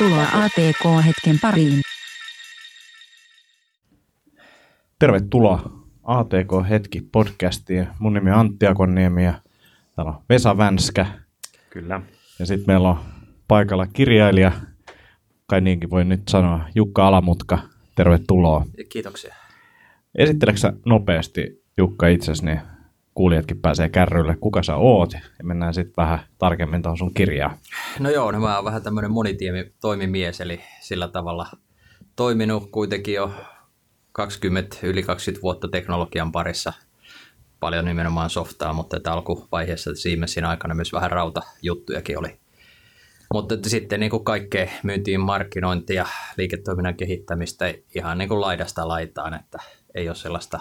Tervetuloa ATK-hetken pariin. Tervetuloa ATK-hetki podcastiin. Mun nimi on Antti Akonniemi ja täällä on Vesa Vänskä. Kyllä. Ja sitten meillä on paikalla kirjailija, kai niinkin voi nyt sanoa, Jukka Alamutka. Tervetuloa. Kiitoksia. Esitteleksä nopeasti Jukka itsesi, niin kuulijatkin pääsee kärrylle, kuka sä oot, ja mennään sitten vähän tarkemmin tuohon sun kirjaan. No joo, no mä oon vähän tämmöinen monitoimimies, eli sillä tavalla toiminut kuitenkin jo 20, yli 20 vuotta teknologian parissa, paljon nimenomaan softaa, mutta että alkuvaiheessa Siemensin aikana myös vähän rautajuttujakin oli. Mutta että sitten niin kuin kaikkea myyntiin markkinointia, liiketoiminnan kehittämistä ihan niin kuin laidasta laitaan, että ei ole sellaista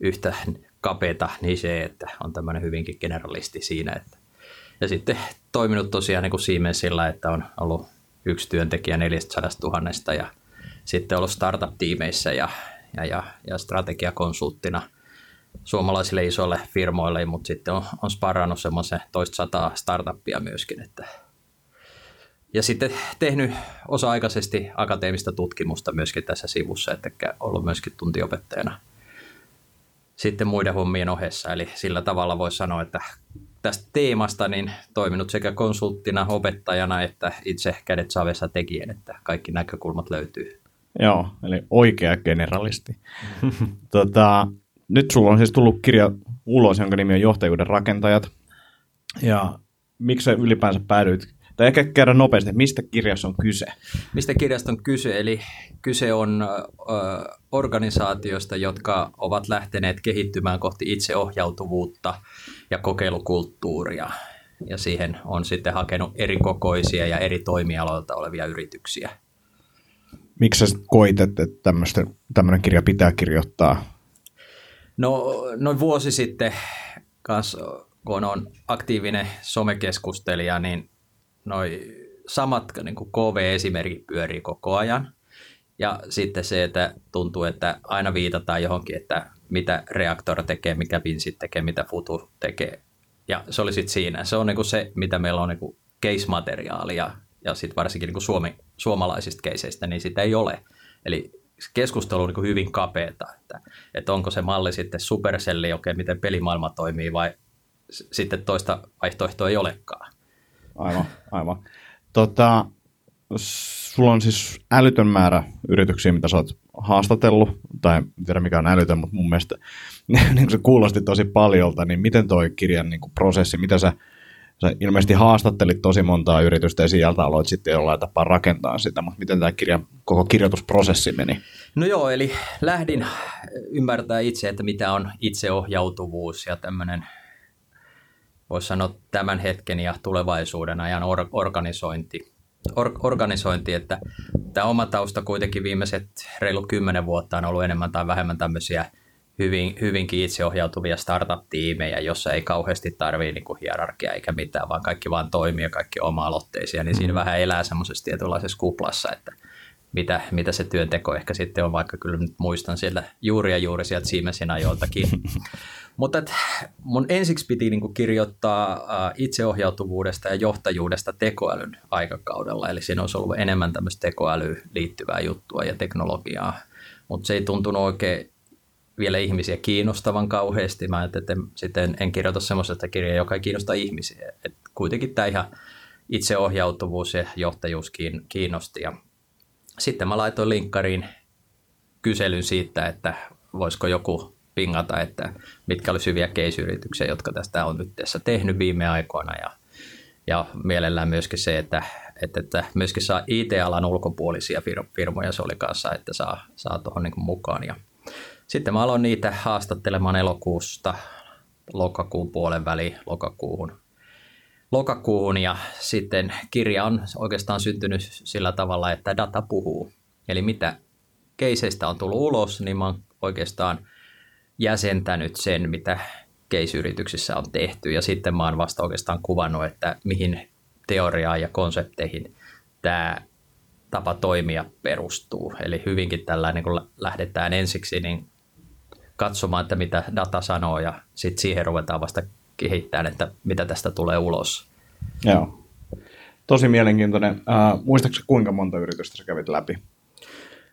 yhtä kapeata niche, että on tämmöinen hyvinkin generalisti siinä. Että. Ja sitten toiminut tosiaan niin kuin Siemensillä, että on ollut yksi työntekijä 400 000 ja sitten ollut startup-tiimeissä ja, ja, ja, ja strategiakonsulttina suomalaisille isoille firmoille, mutta sitten on, on sparrannut semmoisen toista sataa startuppia myöskin. Että. Ja sitten tehnyt osa-aikaisesti akateemista tutkimusta myöskin tässä sivussa, että ollut myöskin tuntiopettajana – sitten muiden hommien ohessa. Eli sillä tavalla voisi sanoa, että tästä teemasta niin toiminut sekä konsulttina, opettajana että itse kädet savessa tekijän, että kaikki näkökulmat löytyy. Joo, eli oikea generalisti. tota, nyt sulla on siis tullut kirja ulos, jonka nimi on Johtajuuden rakentajat. Ja miksi sä ylipäänsä päädyit tai ehkä käydä nopeasti, mistä kirjassa on kyse? Mistä kirjasta on kyse? Eli kyse on ö, organisaatioista, jotka ovat lähteneet kehittymään kohti itseohjautuvuutta ja kokeilukulttuuria. Ja siihen on sitten hakenut eri kokoisia ja eri toimialoilta olevia yrityksiä. Miksi sä koit, että tämmöinen kirja pitää kirjoittaa? No noin vuosi sitten, kans, kun on aktiivinen somekeskustelija, niin noi samat niin kuin KV-esimerkit pyörii koko ajan. Ja sitten se, että tuntuu, että aina viitataan johonkin, että mitä reaktor tekee, mikä Pinsit tekee, mitä Futu tekee. Ja se oli sitten siinä. Se on niin kuin se, mitä meillä on niin kuin case-materiaalia, ja sitten varsinkin niin kuin Suomi, suomalaisista keiseistä, niin sitä ei ole. Eli keskustelu on niin kuin hyvin kapeata, että, että onko se malli sitten superselli, okei, miten pelimaailma toimii, vai sitten toista vaihtoehtoa ei olekaan. Aivan, aivan. Tota, sulla on siis älytön määrä yrityksiä, mitä sä oot haastatellut, tai en tiedä mikä on älytön, mutta mun mielestä niin se kuulosti tosi paljolta, niin miten toi kirjan niin prosessi, mitä sä, sä ilmeisesti haastattelit tosi montaa yritystä ja sieltä aloit sitten jollain tapaa rakentaa sitä, mutta miten tämä kirjan koko kirjoitusprosessi meni? No joo, eli lähdin ymmärtää itse, että mitä on itseohjautuvuus ja tämmöinen voisi sanoa tämän hetken ja tulevaisuuden ajan or- organisointi. Or- organisointi, että tämä oma tausta kuitenkin viimeiset reilu kymmenen vuotta on ollut enemmän tai vähemmän tämmöisiä hyvin, hyvinkin itseohjautuvia startup-tiimejä, jossa ei kauheasti tarvitse niin hierarkia eikä mitään, vaan kaikki vaan toimii ja kaikki oma-aloitteisia, niin siinä mm. vähän elää semmoisessa tietynlaisessa kuplassa, että mitä, mitä se työnteko ehkä sitten on, vaikka kyllä nyt muistan siellä juuri ja juuri sieltä Siemensin ajoiltakin. Mutta et mun ensiksi piti niinku kirjoittaa itseohjautuvuudesta ja johtajuudesta tekoälyn aikakaudella, eli siinä olisi ollut enemmän tämmöistä tekoälyyn liittyvää juttua ja teknologiaa, mutta se ei tuntunut oikein vielä ihmisiä kiinnostavan kauheasti. Mä että sitten en kirjoita semmoisesta kirjaa, joka ei kiinnosta ihmisiä. Et kuitenkin tämä ihan itseohjautuvuus ja johtajuus kiinnosti. Ja sitten mä laitoin linkkariin kyselyn siitä, että voisiko joku pingata, että mitkä olisi hyviä case-yrityksiä, jotka tästä on nyt tässä tehnyt viime aikoina. Ja, ja mielellään myöskin se, että, että, että myöskin saa IT-alan ulkopuolisia firmoja, se oli kanssa, että saa, saa tuohon niin mukaan. Ja sitten mä aloin niitä haastattelemaan elokuusta lokakuun puolen väliin lokakuuhun lokakuuhun. Ja sitten kirja on oikeastaan syntynyt sillä tavalla, että data puhuu. Eli mitä keiseistä on tullut ulos, niin mä oon oikeastaan jäsentänyt sen, mitä keisyrityksissä on tehty ja sitten mä oon vasta oikeastaan kuvannut, että mihin teoriaan ja konsepteihin tämä tapa toimia perustuu. Eli hyvinkin tällainen, kun lähdetään ensiksi niin katsomaan, että mitä data sanoo ja sitten siihen ruvetaan vasta kehittämään, että mitä tästä tulee ulos. Joo. tosi mielenkiintoinen. Uh, muistaakseni kuinka monta yritystä sä kävit läpi?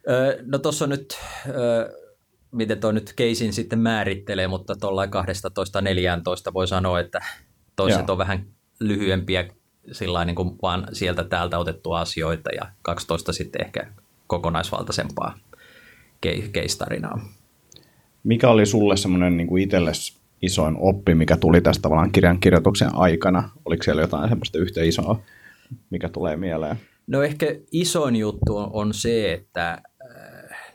Öö, no tuossa on nyt, öö, miten tuo nyt keisin sitten määrittelee, mutta tuollain 12-14 voi sanoa, että toiset Joo. on vähän lyhyempiä sillä niin kuin vaan sieltä täältä otettua asioita ja 12 sitten ehkä kokonaisvaltaisempaa keistarinaa. Mikä oli sulle semmoinen niin kuin itsellesi isoin oppi, mikä tuli tästä tavallaan kirjan kirjoituksen aikana? Oliko siellä jotain semmoista yhtä isoa, mikä tulee mieleen? No ehkä isoin juttu on, on se, että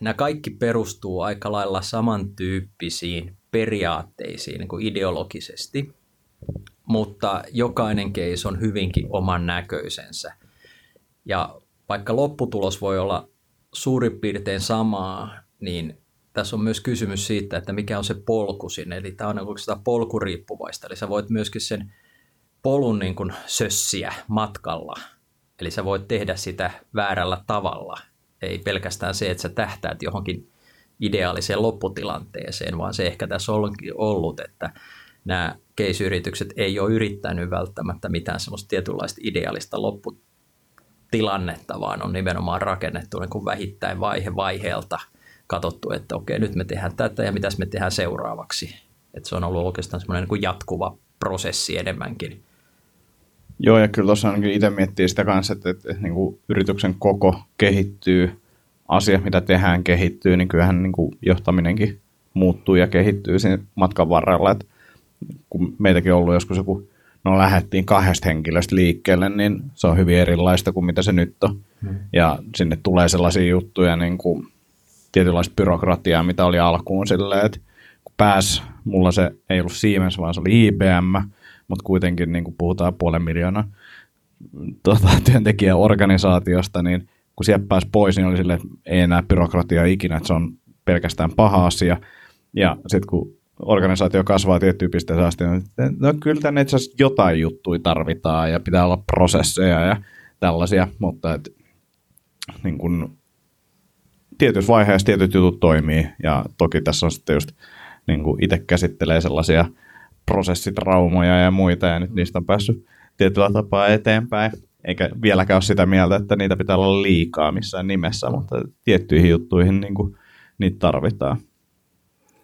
nämä kaikki perustuu aika lailla samantyyppisiin periaatteisiin niin kuin ideologisesti, mutta jokainen case on hyvinkin oman näköisensä. Ja vaikka lopputulos voi olla suurin piirtein samaa, niin tässä on myös kysymys siitä, että mikä on se polku sinne. Eli tämä on niin sitä polkuriippuvaista. Eli sä voit myöskin sen polun niin kuin sössiä matkalla. Eli sä voit tehdä sitä väärällä tavalla. Ei pelkästään se, että sä tähtäät johonkin ideaaliseen lopputilanteeseen, vaan se ehkä tässä onkin ollut, että nämä case-yritykset ei ole yrittänyt välttämättä mitään semmoista tietynlaista ideaalista lopputilannetta, vaan on nimenomaan rakennettu niin kuin vähittäin vaihe vaiheelta – katsottu, että okei, nyt me tehdään tätä ja mitäs me tehdään seuraavaksi. Että se on ollut oikeastaan semmoinen niin jatkuva prosessi enemmänkin. Joo, ja kyllä tuossa ainakin itse miettii sitä kanssa, että, että, että niin kuin yrityksen koko kehittyy, asiat, mitä tehdään, kehittyy, niin kyllähän niin kuin johtaminenkin muuttuu ja kehittyy siinä matkan varrella. Että kun meitäkin on ollut joskus joku, no lähdettiin kahdesta henkilöstä liikkeelle, niin se on hyvin erilaista kuin mitä se nyt on. Hmm. Ja sinne tulee sellaisia juttuja, niin kuin tietynlaista byrokratiaa, mitä oli alkuun silleen, että kun pääs, mulla se ei ollut Siemens, vaan se oli IBM, mutta kuitenkin niin kuin puhutaan puolen miljoona tuota, työntekijäorganisaatiosta, niin kun sieltä pääsi pois, niin oli silleen, että ei enää byrokratia ikinä, että se on pelkästään paha asia. Ja sitten kun organisaatio kasvaa tiettyyn pisteeseen asti, niin no kyllä tänne itse asiassa jotain juttuja tarvitaan ja pitää olla prosesseja ja tällaisia, mutta et, niin kun, tietyissä vaiheissa tietyt jutut toimii, ja toki tässä on sitten just niin itse käsittelee sellaisia prosessitraumoja ja muita, ja nyt niistä on päässyt tietyllä tapaa eteenpäin. Eikä vieläkään ole sitä mieltä, että niitä pitää olla liikaa missään nimessä, mutta tiettyihin juttuihin niin kuin, niitä tarvitaan.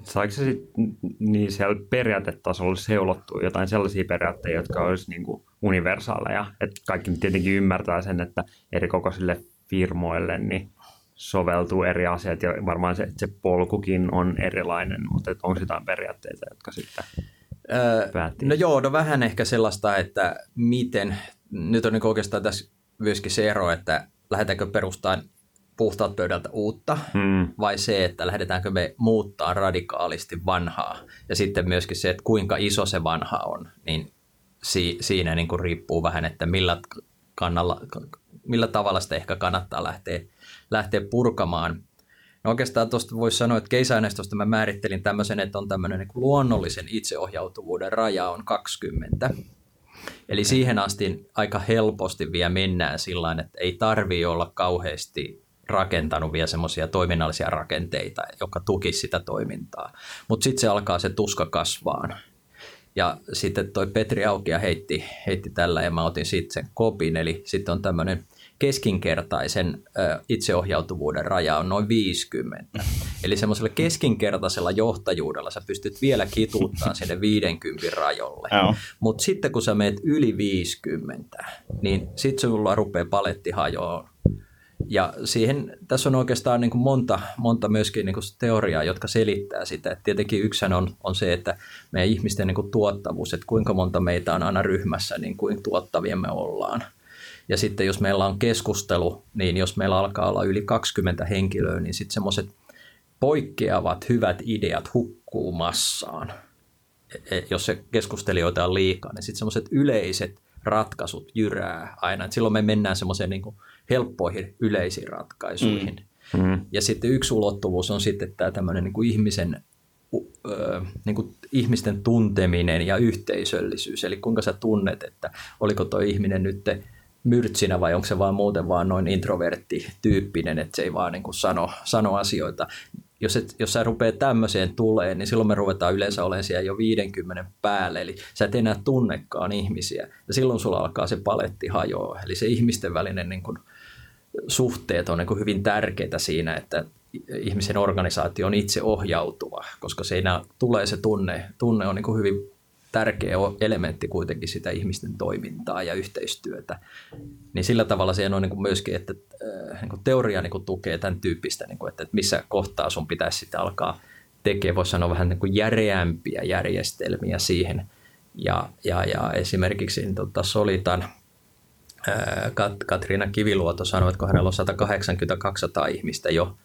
Saiko se sitten niin siellä periaatetasolla seulottua jotain sellaisia periaatteita, jotka olisi niin kuin universaaleja? Että kaikki tietenkin ymmärtää sen, että eri kokoisille firmoille niin soveltuu eri asiat ja varmaan se, se polkukin on erilainen, mutta onko jotain periaatteita, jotka sitten öö, No joo, no vähän ehkä sellaista, että miten, nyt on niin oikeastaan tässä myöskin se ero, että lähdetäänkö perustamaan puhtaat pöydältä uutta hmm. vai se, että lähdetäänkö me muuttaa radikaalisti vanhaa. Ja sitten myöskin se, että kuinka iso se vanha on, niin si- siinä niin kuin riippuu vähän, että millä, kannalla, millä tavalla sitä ehkä kannattaa lähteä lähteä purkamaan. No oikeastaan tuosta voisi sanoa, että keisaineistosta mä määrittelin tämmöisen, että on tämmöinen niin luonnollisen itseohjautuvuuden raja on 20. Eli siihen asti aika helposti vielä mennään sillä että ei tarvii olla kauheasti rakentanut vielä semmoisia toiminnallisia rakenteita, joka tuki sitä toimintaa. Mutta sitten se alkaa se tuska kasvaan. Ja sitten toi Petri Aukia heitti, heitti tällä ja mä otin sitten sen kopin, eli sitten on tämmöinen – keskinkertaisen itseohjautuvuuden raja on noin 50. Eli semmoisella keskinkertaisella johtajuudella sä pystyt vielä kituuttamaan sinne 50 rajolle. Mutta sitten kun sä meet yli 50, niin sitten sulla rupeaa paletti hajoa. Ja siihen, tässä on oikeastaan niin kuin monta, monta myöskin niin kuin teoriaa, jotka selittää sitä. Et tietenkin yksi on, on se, että meidän ihmisten niin kuin tuottavuus, että kuinka monta meitä on aina ryhmässä, niin kuin tuottavia me ollaan. Ja sitten jos meillä on keskustelu, niin jos meillä alkaa olla yli 20 henkilöä, niin sitten semmoiset poikkeavat hyvät ideat hukkuu massaan. E, e, jos se keskustelijoita on liikaa, niin sitten semmoiset yleiset ratkaisut jyrää aina. Et silloin me mennään semmoiseen niin helppoihin yleisiin ratkaisuihin. Mm. Mm. Ja sitten yksi ulottuvuus on sitten tämä tämmöinen niin kuin ihmisen niin kuin ihmisten tunteminen ja yhteisöllisyys. Eli kuinka sä tunnet, että oliko tuo ihminen nyt myrtsinä vai onko se vaan muuten vaan noin introvertti tyyppinen, että se ei vaan niin kuin sano, sano asioita. jos, et, jos sä rupeat tämmöiseen tuleen, niin silloin me ruvetaan yleensä olemaan siellä jo 50 päälle, eli sä et enää tunnekaan ihmisiä, ja silloin sulla alkaa se paletti hajoa, eli se ihmisten välinen niin kuin, suhteet on niin kuin hyvin tärkeitä siinä, että ihmisen organisaatio on itse ohjautuva, koska siinä tulee se tunne, tunne on niin kuin hyvin tärkeä elementti kuitenkin sitä ihmisten toimintaa ja yhteistyötä. Niin sillä tavalla se on niin kuin myöskin, että äh, niin kuin teoria niin kuin tukee tämän tyyppistä, niin kuin, että missä kohtaa sun pitäisi sitten alkaa tekemään, voisi sanoa vähän niin kuin järeämpiä järjestelmiä siihen. Ja, ja, ja esimerkiksi niin, Solitan Kat, Katriina Kiviluoto sanoi, että hänellä on 180-200 ihmistä jo,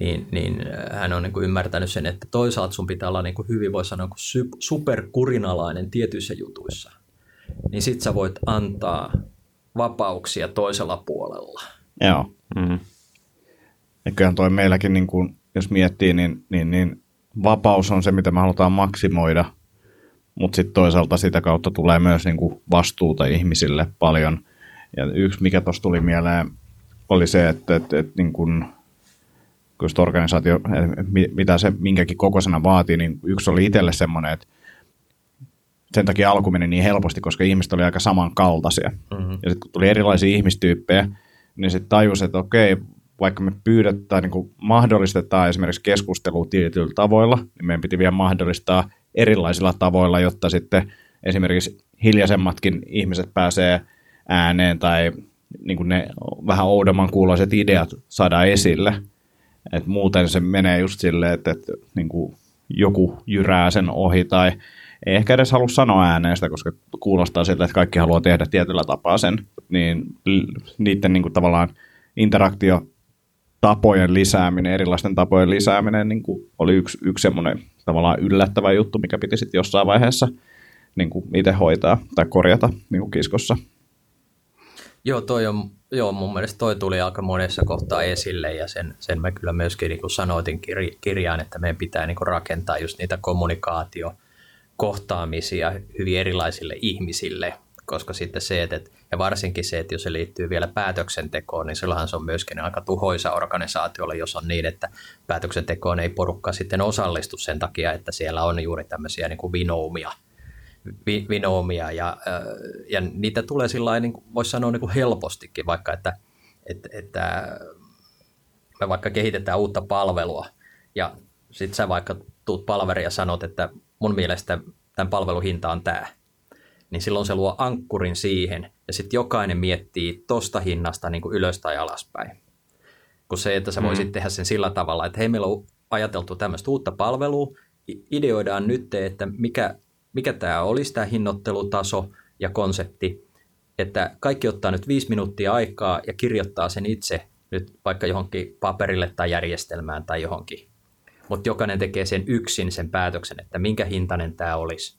niin, niin äh, hän on niin kuin ymmärtänyt sen, että toisaalta sun pitää olla niin kuin hyvin, voi sanoa, niin superkurinalainen tietyissä jutuissa. Niin sit sä voit antaa vapauksia toisella puolella. Joo. Mm-hmm. Ja kyllähän toi meilläkin, niin kuin, jos miettii, niin, niin, niin vapaus on se, mitä me halutaan maksimoida, mutta sitten toisaalta sitä kautta tulee myös niin kuin vastuuta ihmisille paljon. Ja yksi, mikä tuossa tuli mieleen, oli se, että, että, että niin kuin, kun organisaatio, mitä se minkäkin kokoisena vaatii, niin yksi oli itselle semmoinen, että sen takia alku meni niin helposti, koska ihmiset oli aika samankaltaisia. Mm-hmm. Ja sitten kun tuli erilaisia ihmistyyppejä, niin sitten tajus, että okei, vaikka me pyydetään, niin kuin mahdollistetaan esimerkiksi keskustelua tietyillä tavoilla, niin meidän piti vielä mahdollistaa erilaisilla tavoilla, jotta sitten esimerkiksi hiljaisemmatkin ihmiset pääsee ääneen tai niin kuin ne vähän oudomman kuuloiset ideat saadaan esille. Et muuten se menee just silleen, että, että niin kuin joku jyrää sen ohi tai ei ehkä edes halua sanoa ääneen sitä, koska kuulostaa siltä, että kaikki haluaa tehdä tietyllä tapaa sen, niin niiden niin kuin tavallaan interaktio tapojen lisääminen, erilaisten tapojen lisääminen niin kuin oli yksi, yksi semmoinen tavallaan yllättävä juttu, mikä piti sitten jossain vaiheessa niin kuin itse hoitaa tai korjata niin kuin kiskossa. Joo, toi on, joo, mun mielestä toi tuli aika monessa kohtaa esille ja sen, sen mä kyllä myöskin niin sanoitin kirjaan, että meidän pitää niin rakentaa just niitä kommunikaatiokohtaamisia hyvin erilaisille ihmisille, koska sitten se, että, ja varsinkin se, että jos se liittyy vielä päätöksentekoon, niin silloinhan se on myöskin aika tuhoisa organisaatiolle, jos on niin, että päätöksentekoon ei porukka sitten osallistu sen takia, että siellä on juuri tämmöisiä niin kuin vinoumia – vinoomia ja, ja niitä tulee sillä niin voisi sanoa niin kuin helpostikin, vaikka että, että, että me vaikka kehitetään uutta palvelua ja sitten sä vaikka tuut palveri ja sanot, että mun mielestä tämän palvelun hinta on tämä, niin silloin se luo ankkurin siihen ja sitten jokainen miettii tosta hinnasta niin kuin ylös tai alaspäin. Kun se, että sä voisit mm. tehdä sen sillä tavalla, että hei meillä on ajateltu tämmöistä uutta palvelua, ideoidaan nyt, että mikä mikä tämä olisi, tämä hinnoittelutaso ja konsepti, että kaikki ottaa nyt viisi minuuttia aikaa ja kirjoittaa sen itse nyt vaikka johonkin paperille tai järjestelmään tai johonkin. Mutta jokainen tekee sen yksin sen päätöksen, että minkä hintainen tämä olisi.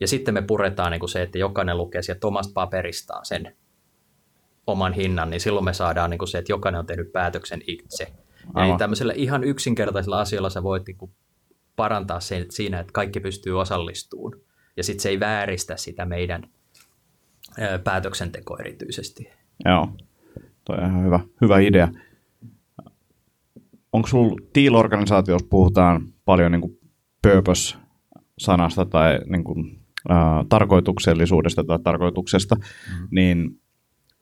Ja sitten me puretaan niin kuin se, että jokainen lukee sieltä omasta paperistaan sen oman hinnan, niin silloin me saadaan niin kuin se, että jokainen on tehnyt päätöksen itse. Aivan. Eli tämmöisellä ihan yksinkertaisella asialla sä voit niin kuin parantaa sen, siinä, että kaikki pystyy osallistumaan ja sitten se ei vääristä sitä meidän päätöksentekoa erityisesti. Joo, toi on ihan hyvä, hyvä idea. Onko sinulla teal-organisaatiossa puhutaan paljon niin purpose-sanasta tai niin kuin, ää, tarkoituksellisuudesta tai tarkoituksesta, mm-hmm. niin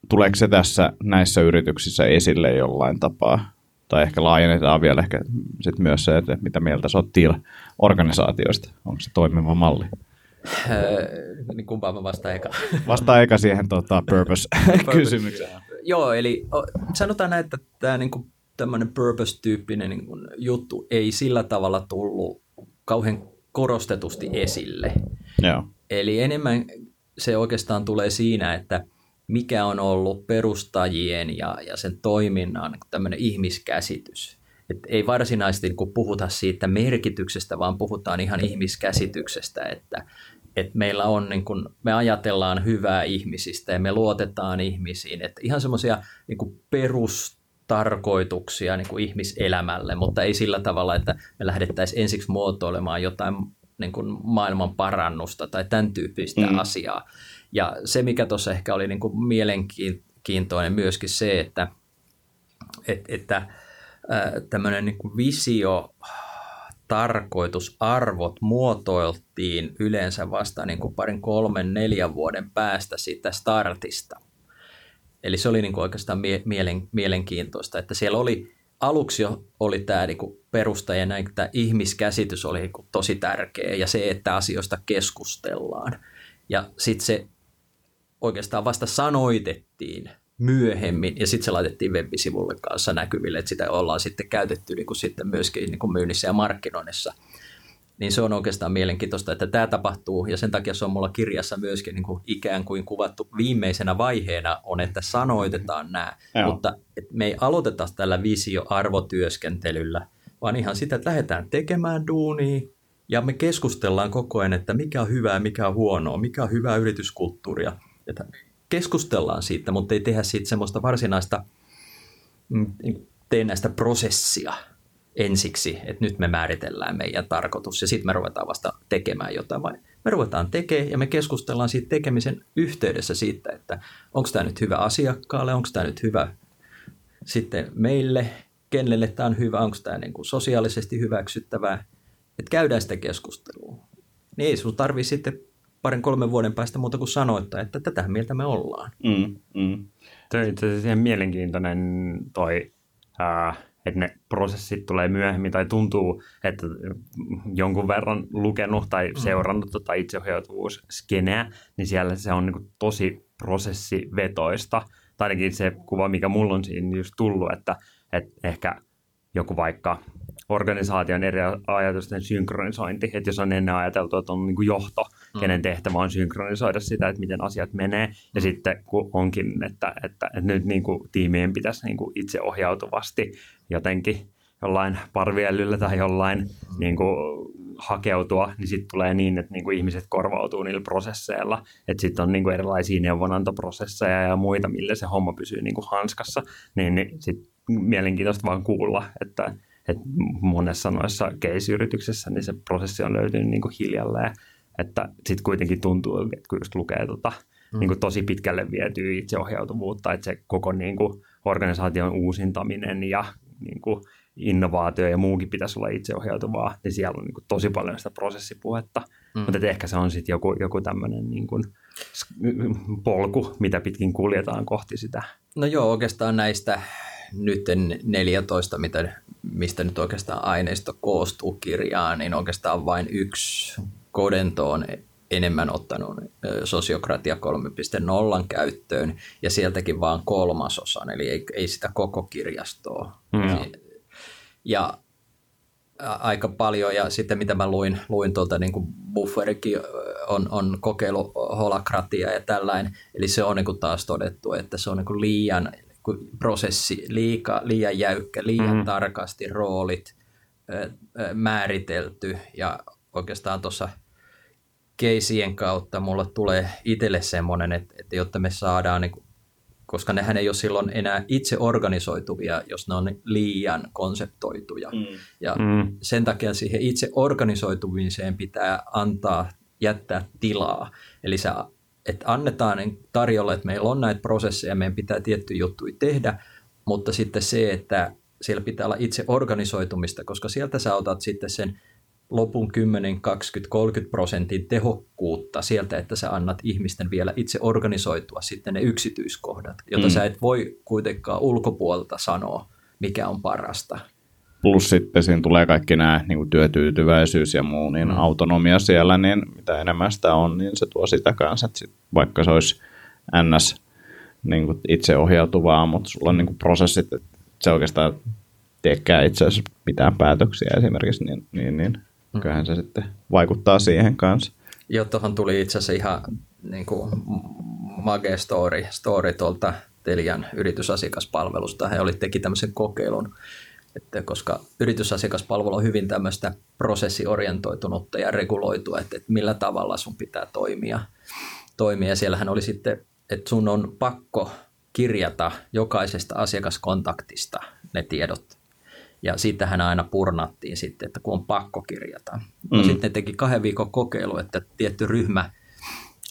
tuleeko se tässä näissä yrityksissä esille jollain tapaa? Tai ehkä laajennetaan vielä ehkä sit myös se, että mitä mieltä sä oot teal-organisaatioista. Onko se toimiva malli? Öö, niin kumpaan mä vastaan eka? Vastaa eka siihen tota, purpose-kysymykseen. Joo, eli sanotaan näin, että tämä niin tämmöinen purpose-tyyppinen niin kuin, juttu ei sillä tavalla tullut kauhean korostetusti esille. Joo. Eli enemmän se oikeastaan tulee siinä, että mikä on ollut perustajien ja, ja sen toiminnan tämmöinen ihmiskäsitys. Et ei varsinaisesti niin puhuta siitä merkityksestä, vaan puhutaan ihan ihmiskäsityksestä, että että meillä on, niin kun, me ajatellaan hyvää ihmisistä ja me luotetaan ihmisiin. Että ihan semmoisia niin perustarkoituksia niin kuin ihmiselämälle, mutta ei sillä tavalla, että me lähdettäisiin ensiksi muotoilemaan jotain niin kuin maailman parannusta tai tämän tyyppistä mm. asiaa. Ja se, mikä tuossa ehkä oli niin kuin mielenkiintoinen myöskin se, että, että, että tämmöinen niin kuin visio, tarkoitus, arvot muotoiltiin yleensä vasta niin kuin parin, kolmen, neljän vuoden päästä siitä startista. Eli se oli niin kuin oikeastaan mie- mielen, mielenkiintoista, että siellä oli aluksi jo oli tämä niin kuin perusta ja näin, tämä ihmiskäsitys oli niin kuin tosi tärkeä ja se, että asioista keskustellaan. Ja sitten se oikeastaan vasta sanoitettiin myöhemmin ja sitten se laitettiin web-sivulle kanssa näkyville, että sitä ollaan sitten käytetty niin kuin sitten myöskin niin kuin myynnissä ja markkinoinnissa. Niin se on oikeastaan mielenkiintoista, että tämä tapahtuu ja sen takia se on mulla kirjassa myöskin niin kuin ikään kuin kuvattu viimeisenä vaiheena on, että sanoitetaan nämä, Joo. mutta että me ei aloiteta tällä visio-arvotyöskentelyllä, vaan ihan sitä, että lähdetään tekemään duunia, ja me keskustellaan koko ajan, että mikä on hyvää, mikä on huonoa, mikä on hyvää yrityskulttuuria. Että keskustellaan siitä, mutta ei tehdä siitä semmoista varsinaista, mm, tee näistä prosessia ensiksi, että nyt me määritellään meidän tarkoitus ja sitten me ruvetaan vasta tekemään jotain. Vai me ruvetaan tekemään ja me keskustellaan siitä tekemisen yhteydessä siitä, että onko tämä nyt hyvä asiakkaalle, onko tämä nyt hyvä sitten meille, kenelle tämä on hyvä, onko tämä niin sosiaalisesti hyväksyttävää, että käydään sitä keskustelua. Niin ei sinun tarvitse sitten parin kolmen vuoden päästä muuta kuin sanoittaa, että tätä mieltä me ollaan. Mm, mm. Tuo on itse asiassa ihan mielenkiintoinen toi, ää, että ne prosessit tulee myöhemmin tai tuntuu, että jonkun verran lukenut tai mm. seurannut tota itseohjautuvuusskeneä, niin siellä se on niin tosi prosessivetoista. Tai ainakin se kuva, mikä mulla on siinä just tullut, että, että ehkä joku vaikka organisaation eri ajatusten synkronisointi, että jos on ennen ajateltu, että on niin kuin johto, mm. kenen tehtävä on synkronisoida sitä, että miten asiat menee, ja mm. sitten kun onkin, että, että, että nyt niin kuin tiimien pitäisi niin kuin itse ohjautuvasti jotenkin jollain parvielyllä tai jollain mm. niin kuin hakeutua, niin sitten tulee niin, että niin kuin ihmiset korvautuu niillä prosesseilla, että sitten on niin kuin erilaisia neuvonantoprosesseja ja muita, millä se homma pysyy niin kuin hanskassa, niin, niin sitten mielenkiintoista vaan kuulla, että että monessa noissa case-yrityksessä niin se prosessi on löytynyt niin kuin hiljalleen, että sitten kuitenkin tuntuu, että kun just lukee tota, mm. niin kuin tosi pitkälle vietyä itseohjautuvuutta, että se koko niin kuin organisaation uusintaminen ja niin kuin innovaatio ja muukin pitäisi olla itseohjautuvaa, niin siellä on niin kuin tosi paljon sitä prosessipuhetta, mm. mutta ehkä se on sitten joku, joku tämmöinen niin kuin polku, mitä pitkin kuljetaan kohti sitä. No joo, oikeastaan näistä nyt 14, mitä, mistä nyt oikeastaan aineisto koostuu kirjaan, niin oikeastaan vain yksi Kodento on enemmän ottanut sosiokratia 3.0 käyttöön ja sieltäkin vaan kolmasosan, eli ei, ei sitä koko kirjastoa. Mm. Ja aika paljon, ja sitten mitä mä luin, luin tuolta, niin kuin Bufferikin on, on kokeilu holakratia ja tällainen, eli se on niin kuin taas todettu, että se on niin kuin liian prosessi liika, liian jäykkä, liian mm. tarkasti roolit määritelty ja oikeastaan tuossa keisien kautta mulla tulee itselle semmoinen, että, että jotta me saadaan, niin, koska nehän ei ole silloin enää itse organisoituvia, jos ne on liian konseptoituja. Mm. Ja mm. sen takia siihen itse organisoitumiseen pitää antaa, jättää tilaa. Eli sä että annetaan tarjolla, että meillä on näitä prosesseja, meidän pitää tiettyjä juttuja tehdä, mutta sitten se, että siellä pitää olla itse organisoitumista, koska sieltä sä otat sitten sen lopun 10, 20, 30 prosentin tehokkuutta sieltä, että sä annat ihmisten vielä itse organisoitua sitten ne yksityiskohdat, jota mm. sä et voi kuitenkaan ulkopuolelta sanoa, mikä on parasta. Plus sitten siinä tulee kaikki nämä niin kuin työtyytyväisyys ja muu, niin mm. autonomia siellä, niin mitä enemmän sitä on, niin se tuo sitä kanssa, että sit, vaikka se olisi ns. Niin kuin itseohjautuvaa, mutta sulla on niin kuin prosessit, että se oikeastaan teekään itse asiassa mitään päätöksiä esimerkiksi, niin, niin, niin mm. kyllähän se sitten vaikuttaa siihen kanssa. Joo, tuohon tuli itse asiassa ihan niin kuin mage story, story tuolta Telian yritysasiakaspalvelusta. He oli, teki tämmöisen kokeilun, että koska yritysasiakaspalvelu on hyvin tämmöistä prosessiorientoitunutta ja reguloitua, että, että millä tavalla sun pitää toimia. toimia. Ja siellähän oli sitten, että sun on pakko kirjata jokaisesta asiakaskontaktista ne tiedot. Ja siitähän aina purnattiin sitten, että kun on pakko kirjata. No mm. sitten teki kahden viikon kokeilu, että tietty ryhmä,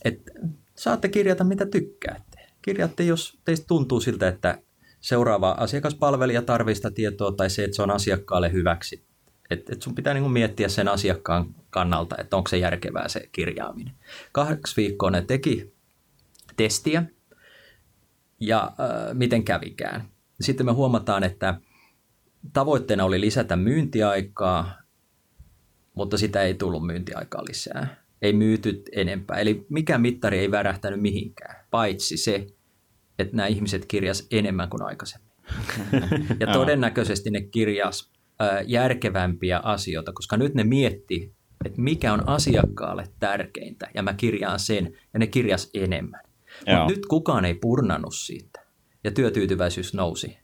että saatte kirjata mitä tykkäätte. Kirjaatte, jos teistä tuntuu siltä, että seuraava asiakaspalvelija tarvista tietoa tai se, että se on asiakkaalle hyväksi. Että et sun pitää niinku miettiä sen asiakkaan kannalta, että onko se järkevää se kirjaaminen. Kahdeksan viikkoa ne teki testiä ja äh, miten kävikään. Sitten me huomataan, että tavoitteena oli lisätä myyntiaikaa, mutta sitä ei tullut myyntiaikaa lisää. Ei myyty enempää. Eli mikä mittari ei värähtänyt mihinkään, paitsi se, että nämä ihmiset kirjas enemmän kuin aikaisemmin. ja todennäköisesti ne kirjas järkevämpiä asioita, koska nyt ne mietti, että mikä on asiakkaalle tärkeintä, ja mä kirjaan sen, ja ne kirjas enemmän. Mutta nyt kukaan ei purnannut siitä, ja työtyytyväisyys nousi.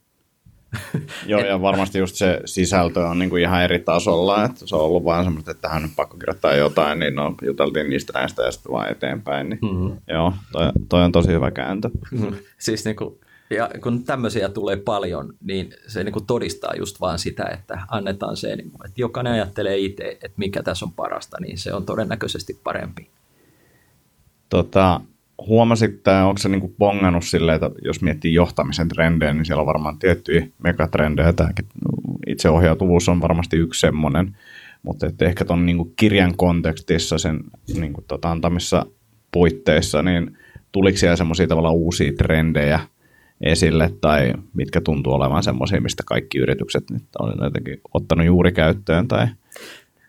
Joo, ja varmasti just se sisältö on niin kuin ihan eri tasolla, että se on ollut vain semmoista, että tähän on pakko kirjoittaa jotain, niin no, juteltiin niistä näistä ja sitten vaan eteenpäin. Niin, mm-hmm. Joo, toi, toi, on tosi hyvä kääntö. Mm-hmm. Siis niin kuin, ja kun tämmöisiä tulee paljon, niin se niin kuin todistaa just vaan sitä, että annetaan se, niin kuin, että jokainen ajattelee itse, että mikä tässä on parasta, niin se on todennäköisesti parempi. Tota, huomasitko, onko se niinku bongannut silleen, että jos miettii johtamisen trendejä, niin siellä on varmaan tiettyjä megatrendejä. Tämäkin itseohjautuvuus on varmasti yksi semmoinen, mutta että ehkä tuon niinku kirjan kontekstissa, sen niinku tota antamissa puitteissa, niin tuliko siellä semmoisia tavallaan uusia trendejä esille tai mitkä tuntuu olevan semmoisia, mistä kaikki yritykset nyt on jotenkin ottanut juuri käyttöön? Tai...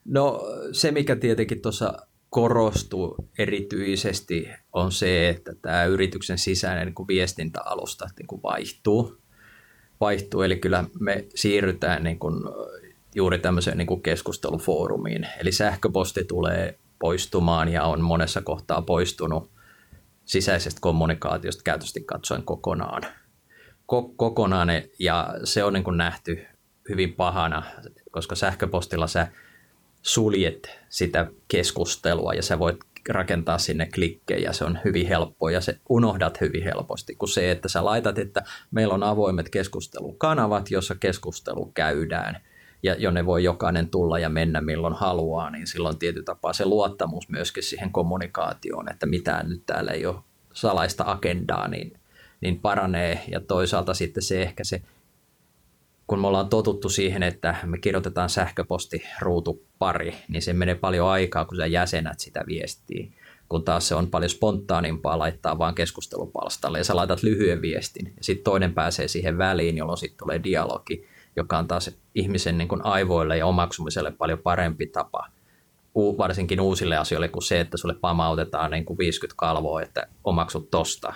No se, mikä tietenkin tuossa korostuu erityisesti on se, että tämä yrityksen sisäinen niin kuin viestintäalusta niin kuin vaihtuu. vaihtuu. Eli kyllä me siirrytään niin kuin juuri tämmöiseen niin kuin keskustelufoorumiin. Eli sähköposti tulee poistumaan ja on monessa kohtaa poistunut sisäisestä kommunikaatiosta käytösti katsoen kokonaan. Ko- kokonaan ja se on niin kuin nähty hyvin pahana, koska sähköpostilla sä suljet sitä keskustelua ja sä voit rakentaa sinne klikkejä, se on hyvin helppoa ja se unohdat hyvin helposti, kuin se, että sä laitat, että meillä on avoimet keskustelukanavat, jossa keskustelu käydään ja jonne voi jokainen tulla ja mennä milloin haluaa, niin silloin tietty tapaa se luottamus myöskin siihen kommunikaatioon, että mitään nyt täällä ei ole salaista agendaa, niin, niin paranee. Ja toisaalta sitten se ehkä se kun me ollaan totuttu siihen, että me kirjoitetaan sähköpostiruutu pari, niin se menee paljon aikaa, kun sä jäsenät sitä viestiä. Kun taas se on paljon spontaanimpaa laittaa vaan keskustelupalstalle ja sä laitat lyhyen viestin. Ja sitten toinen pääsee siihen väliin, jolloin sitten tulee dialogi, joka on taas ihmisen niin kuin aivoille ja omaksumiselle paljon parempi tapa varsinkin uusille asioille kuin se, että sulle pamautetaan niin kuin 50 kalvoa, että omaksut tosta.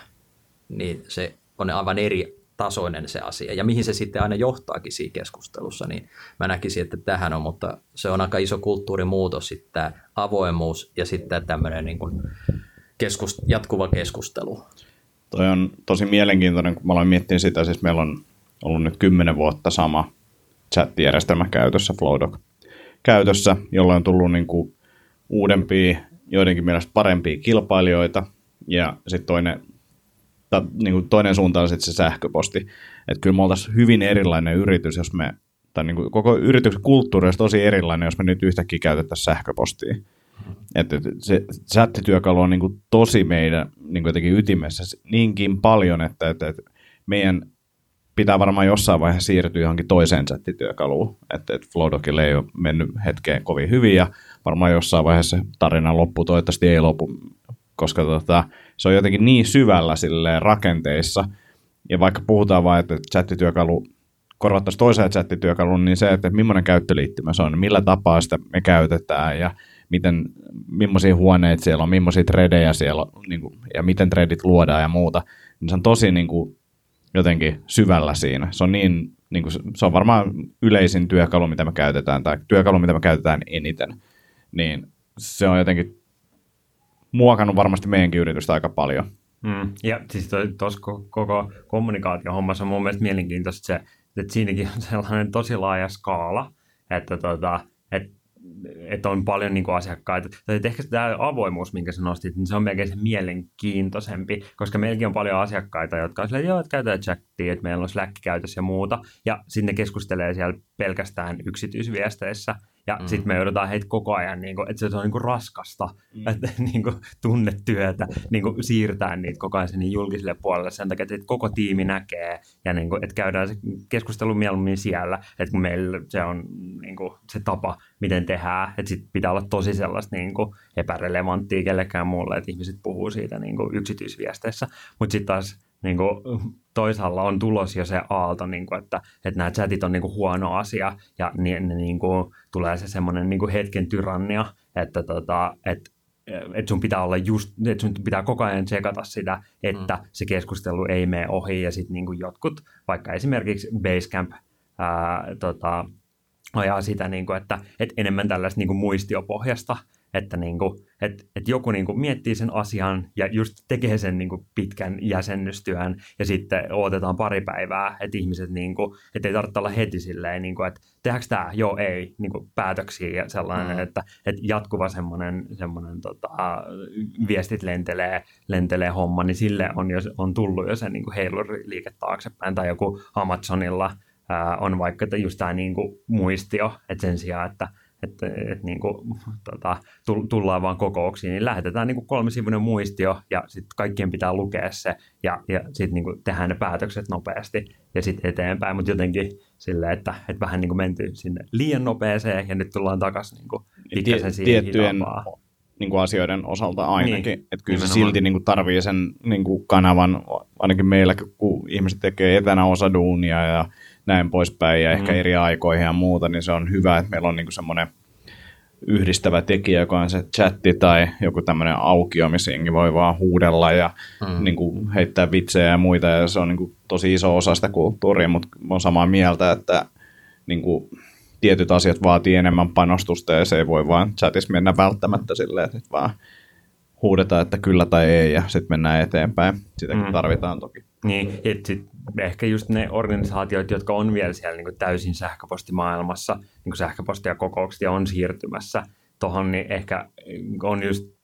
Niin se on aivan eri tasoinen se asia ja mihin se sitten aina johtaakin siinä keskustelussa, niin mä näkisin, että tähän on, mutta se on aika iso kulttuurimuutos sitten tämä avoimuus ja sitten tämmöinen niin kuin keskust, jatkuva keskustelu. Toi on tosi mielenkiintoinen, kun mä aloin miettiä sitä, siis meillä on ollut nyt kymmenen vuotta sama chat-järjestelmä käytössä, Flowdoc käytössä, jolloin on tullut niin kuin uudempia, joidenkin mielestä parempia kilpailijoita, ja sitten toinen ta, niin kuin toinen suunta on sitten se sähköposti. Että kyllä me oltaisiin hyvin erilainen yritys, jos me, tai niin kuin koko yrityksen kulttuuri olisi tosi erilainen, jos me nyt yhtäkkiä käytettäisiin sähköpostia. Että se chattityökalu on niin kuin tosi meidän niin kuin jotenkin ytimessä niinkin paljon, että, että, että meidän pitää varmaan jossain vaiheessa siirtyä johonkin toiseen chattityökaluun. Että, että Flowdogille ei ole mennyt hetkeen kovin hyvin ja varmaan jossain vaiheessa tarina loppuu, toivottavasti ei lopu, koska tota, se on jotenkin niin syvällä silleen rakenteissa, ja vaikka puhutaan vain, että chattityökalu korvattaisiin toiseen chattityökalun, niin se, että millainen käyttöliittymä se on, millä tapaa sitä me käytetään ja miten, millaisia huoneita siellä on, millaisia tredejä siellä on niin kuin, ja miten tredit luodaan ja muuta, niin se on tosi niin kuin, jotenkin syvällä siinä. Se on, niin, niin kuin, se on varmaan yleisin työkalu, mitä me käytetään, tai työkalu, mitä me käytetään eniten. Niin se on jotenkin muokannut varmasti meidänkin yritystä aika paljon. Mm. Ja siis tuossa koko kommunikaatiohommassa on mun mielestä mielenkiintoista se, että siinäkin on sellainen tosi laaja skaala, että tota, et, et on paljon niin kuin asiakkaita. Tai ehkä tämä avoimuus, minkä sä nostit, niin se on melkein se mielenkiintoisempi, koska meilläkin on paljon asiakkaita, jotka on silleen, että käytetään chattia, että meillä on Slack käytössä ja muuta, ja sinne keskustelee siellä pelkästään yksityisviesteissä, ja mm. sitten me joudutaan heitä koko ajan, niin kuin, että se on niin kuin raskasta mm. että, niin kuin, tunnetyötä niin kuin, siirtää niitä koko ajan sinne julkiselle puolelle sen takia, että koko tiimi näkee ja niin kuin, että käydään se keskustelu mieluummin siellä, että kun meillä se on niin kuin, se tapa, miten tehdään, että sit pitää olla tosi sellaista niin kuin, epärelevanttia kellekään muulle, että ihmiset puhuu siitä niin kuin, yksityisviesteissä, mutta sitten taas niin kuin, toisaalla on tulos jo se aalto, niin kuin, että, että nämä chatit on niin kuin, huono asia ja ne, ne niin kuin, tulee se semmoinen niin kuin hetken tyrannia, että, tota, että että sun pitää olla just, että sun pitää koko ajan tsekata sitä, että mm. se keskustelu ei mene ohi ja sitten niin jotkut, vaikka esimerkiksi Basecamp ää, tota, ajaa sitä, niin kuin, että, että enemmän tällaista niin kuin muistiopohjasta, että, niin kuin, että, että joku niin kuin miettii sen asian ja just tekee sen niin kuin pitkän jäsennystyön ja sitten odotetaan pari päivää, että ihmiset, niin kuin, että ei tarvitse olla heti silleen, niin kuin, että tehdäänkö tämä, joo, ei, niin kuin päätöksiä ja sellainen, mm. että, että jatkuva semmoinen, semmoinen tota, viestit lentelee, lentelee homma, niin sille on, jo, on tullut jo se niin kuin heiluriliike taaksepäin tai joku Amazonilla – on vaikka just tämä niin kuin muistio, että sen sijaan, että että, että niin kuin, tota, tullaan vaan kokouksiin, niin lähetetään niin kuin kolmisivuinen muistio ja sitten kaikkien pitää lukea se ja, ja sitten niin tehdään ne päätökset nopeasti ja sitten eteenpäin, mutta jotenkin silleen, että, että vähän niin kuin menty sinne liian nopeeseen ja nyt tullaan takaisin niin kuin pikkasen siihen Tiettyjen niin kuin asioiden osalta ainakin, niin, että kyllä nimenomaan. se silti niin kuin tarvii sen niin kuin kanavan, ainakin meillä, kun ihmiset tekee etänä osa duunia ja näin poispäin ja mm. ehkä eri aikoihin ja muuta, niin se on hyvä, että meillä on niin semmoinen yhdistävä tekijä, joka on se chatti tai joku tämmöinen aukio, missä jengi voi vaan huudella ja mm. niin kuin heittää vitsejä ja muita, ja se on niin kuin tosi iso osa sitä kulttuuria, mutta on samaa mieltä, että niin kuin tietyt asiat vaatii enemmän panostusta, ja se ei voi vaan chatissa mennä välttämättä silleen, että vaan huudetaan, että kyllä tai ei, ja sitten mennään eteenpäin. Sitäkin mm. tarvitaan toki. Niin, että sit ehkä just ne organisaatiot, jotka on vielä siellä niin kuin täysin sähköpostimaailmassa, niin kuin sähköpostia kokoukset ja on siirtymässä tuohon, niin ehkä on just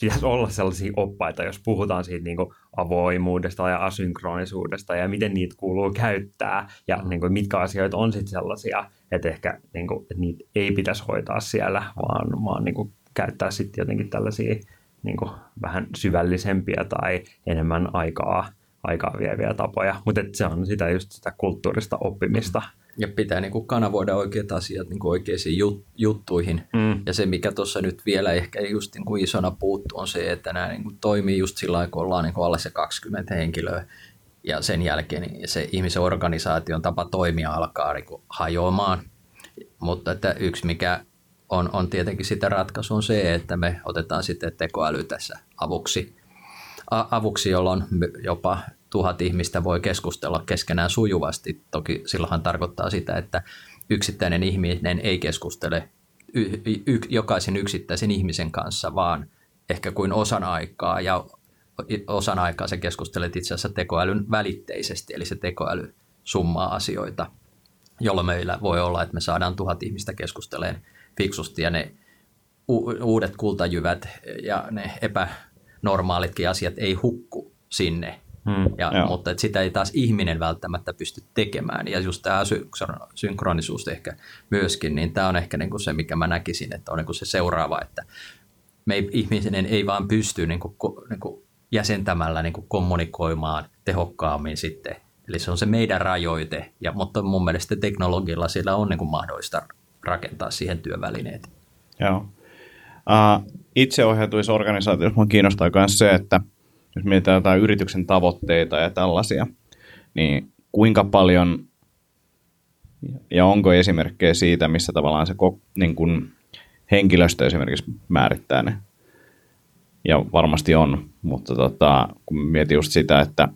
pitäisi olla sellaisia oppaita, jos puhutaan siitä niin kuin avoimuudesta ja asynkronisuudesta ja miten niitä kuuluu käyttää ja mm. niin kuin, mitkä asioita on sitten sellaisia, että ehkä niin kuin, että niitä ei pitäisi hoitaa siellä, vaan, vaan niin kuin, käyttää sitten jotenkin tällaisia niin kuin, vähän syvällisempiä tai enemmän aikaa aikaa vieviä tapoja, mutta se on sitä just sitä kulttuurista oppimista. Ja pitää niin kuin kanavoida oikeat asiat niin kuin oikeisiin jut- juttuihin. Mm. Ja se, mikä tuossa nyt vielä ehkä just niin kuin isona puuttuu, on se, että nämä niin kuin toimii just sillä lailla, kun ollaan niin kuin alle se 20 henkilöä. Ja sen jälkeen niin se ihmisen organisaation tapa toimia alkaa niin kuin hajoamaan. Mutta että yksi, mikä on, on tietenkin sitä ratkaisu, on se, että me otetaan sitten tekoäly tässä avuksi – avuksi, jolloin jopa tuhat ihmistä voi keskustella keskenään sujuvasti. Toki silloinhan tarkoittaa sitä, että yksittäinen ihminen ei keskustele y- y- jokaisen yksittäisen ihmisen kanssa, vaan ehkä kuin osan aikaa ja osan aikaa se keskustelet itse asiassa tekoälyn välitteisesti, eli se tekoäly summaa asioita, jolloin meillä voi olla, että me saadaan tuhat ihmistä keskustelemaan fiksusti ja ne u- uudet kultajyvät ja ne epä, normaalitkin asiat ei hukku sinne. Hmm, ja, mutta että sitä ei taas ihminen välttämättä pysty tekemään. Ja just tämä synkronisuus ehkä myöskin, niin tämä on ehkä niin kuin se, mikä mä näkisin, että on niin kuin se seuraava, että me ei, ihminen ei vaan pysty niin kuin, niin kuin jäsentämällä niin kuin kommunikoimaan tehokkaammin sitten. Eli se on se meidän rajoite, ja, mutta mun mielestä teknologialla sillä on niin kuin mahdollista rakentaa siihen työvälineet. Joo. Uh, itseohjautuissa organisaatioissa minua kiinnostaa myös se, että jos mietitään jotain yrityksen tavoitteita ja tällaisia, niin kuinka paljon ja onko esimerkkejä siitä, missä tavallaan se niin kuin henkilöstö esimerkiksi määrittää ne. Ja varmasti on, mutta tota, kun mietin just sitä, että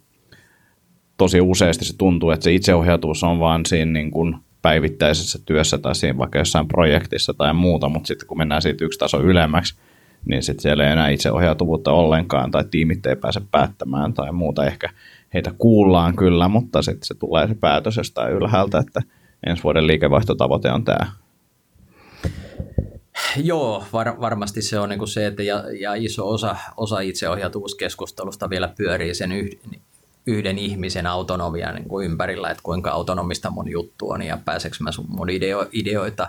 tosi useasti se tuntuu, että se itseohjautuvuus on vaan siinä niin kuin päivittäisessä työssä tai siinä vaikka jossain projektissa tai muuta, mutta sitten kun mennään siitä yksi taso ylemmäksi, niin sitten siellä ei enää itseohjautuvuutta ollenkaan tai tiimit ei pääse päättämään tai muuta. Ehkä heitä kuullaan kyllä, mutta sitten se tulee se päätös jostain ylhäältä, että ensi vuoden liikevaihtotavoite on tämä. Joo, var, varmasti se on niin se, että ja, ja iso osa, osa itseohjautuvuuskeskustelusta vielä pyörii sen yhden, yhden ihmisen autonomian niin ympärillä, että kuinka autonomista mun juttu on ja pääseekö mä sun mun ideo, ideoita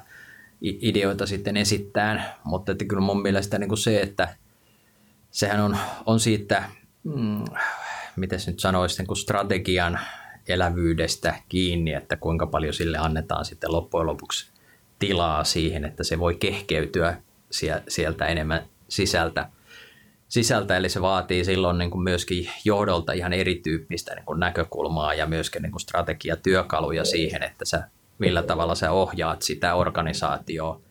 ideoita sitten esittää, mutta että kyllä mun mielestä niin kuin se, että sehän on, on siitä, mm, miten nyt sanoisi, niin kuin strategian elävyydestä kiinni, että kuinka paljon sille annetaan sitten loppujen lopuksi tilaa siihen, että se voi kehkeytyä sieltä enemmän sisältä. sisältä eli se vaatii silloin niin kuin myöskin johdolta ihan erityyppistä niin kuin näkökulmaa ja myöskin niin kuin strategiatyökaluja siihen, että sä, millä tavalla sä ohjaat sitä organisaatioa,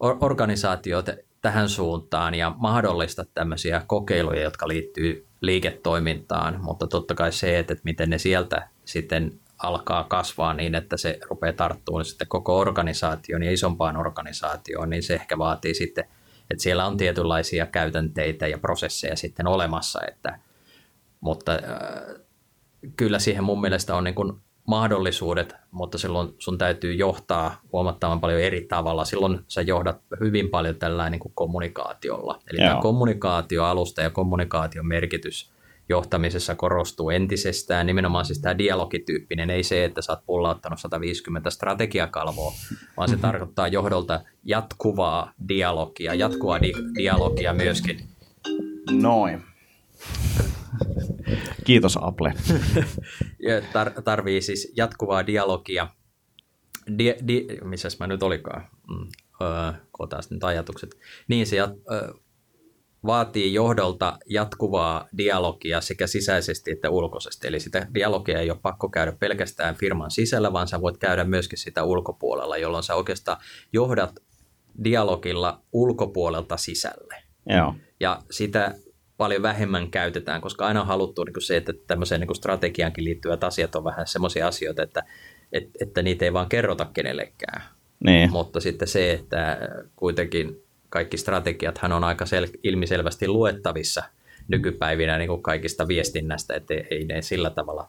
or, organisaatiota tähän suuntaan ja mahdollista tämmöisiä kokeiluja, jotka liittyy liiketoimintaan, mutta totta kai se, että miten ne sieltä sitten alkaa kasvaa niin, että se rupeaa tarttumaan sitten koko organisaation ja isompaan organisaatioon, niin se ehkä vaatii sitten, että siellä on tietynlaisia käytänteitä ja prosesseja sitten olemassa, että, mutta äh, kyllä siihen mun mielestä on niin kuin mahdollisuudet, mutta silloin sun täytyy johtaa huomattavan paljon eri tavalla. Silloin sä johdat hyvin paljon tällä niin kuin kommunikaatiolla. Eli Joo. tämä kommunikaatioalusta ja kommunikaation merkitys johtamisessa korostuu entisestään. Nimenomaan siis tämä dialogityyppinen, ei se, että sä oot pullauttanut 150 strategiakalvoa, vaan se tarkoittaa johdolta jatkuvaa dialogia, jatkuvaa di- dialogia myöskin. Noin. Kiitos Apple. Tar- tarvii siis jatkuvaa dialogia. Di- di- missäs mä nyt olikaan? Mm. Öö, nyt ajatukset. Niin se jat- öö, vaatii johdolta jatkuvaa dialogia sekä sisäisesti että ulkoisesti. Eli sitä dialogia ei ole pakko käydä pelkästään firman sisällä, vaan sä voit käydä myöskin sitä ulkopuolella, jolloin sä oikeastaan johdat dialogilla ulkopuolelta sisälle. Joo. Ja sitä paljon vähemmän käytetään, koska aina on haluttu niin se, että tämmöiseen niin strategiaankin liittyvät asiat on vähän semmoisia asioita, että, että, että niitä ei vaan kerrota kenellekään. Niin. Mutta sitten se, että kuitenkin kaikki strategiathan on aika sel- ilmiselvästi luettavissa nykypäivinä niin kuin kaikista viestinnästä, että ei ne sillä tavalla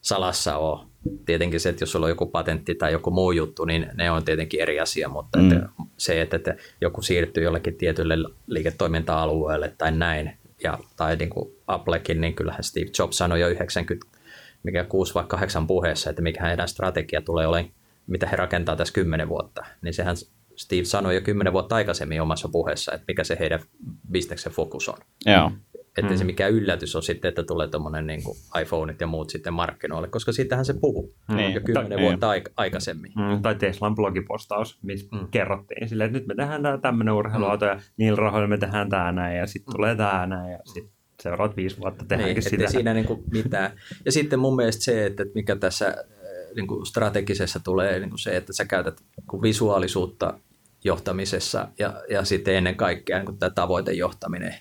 salassa ole. Tietenkin se, että jos sulla on joku patentti tai joku muu juttu, niin ne on tietenkin eri asia, mutta mm. että se, että, että joku siirtyy jollekin tietylle liiketoiminta-alueelle tai näin, ja, tai niin kuin Applekin, niin kyllähän Steve Jobs sanoi jo 90, mikä 6 vai 8 puheessa, että mikä heidän strategia tulee olemaan, mitä he rakentaa tässä 10 vuotta, niin sehän Steve sanoi jo 10 vuotta aikaisemmin omassa puheessa, että mikä se heidän bisneksen fokus on. Joo. Että mm. se mikä yllätys on sitten, että tulee tuommoinen niin iPhoneit ja muut sitten markkinoille, koska siitähän se puhuu mm. jo kymmenen Ta- vuotta aik- aikaisemmin. Mm, tai Teslan blogipostaus, missä mm. kerrottiin sille, että nyt me tehdään tämmöinen urheiluauto mm. ja niillä rahoilla me tehdään tämä näin ja sitten mm. tulee tämä näin ja sitten seuraavat viisi vuotta tehdäänkin niin, sitä. siinä niin kuin mitään. Ja sitten mun mielestä se, että mikä tässä äh, niin kuin strategisessa tulee niin kuin se, että sä käytät visuaalisuutta johtamisessa ja, ja sitten ennen kaikkea niin tämä tavoitejohtaminen.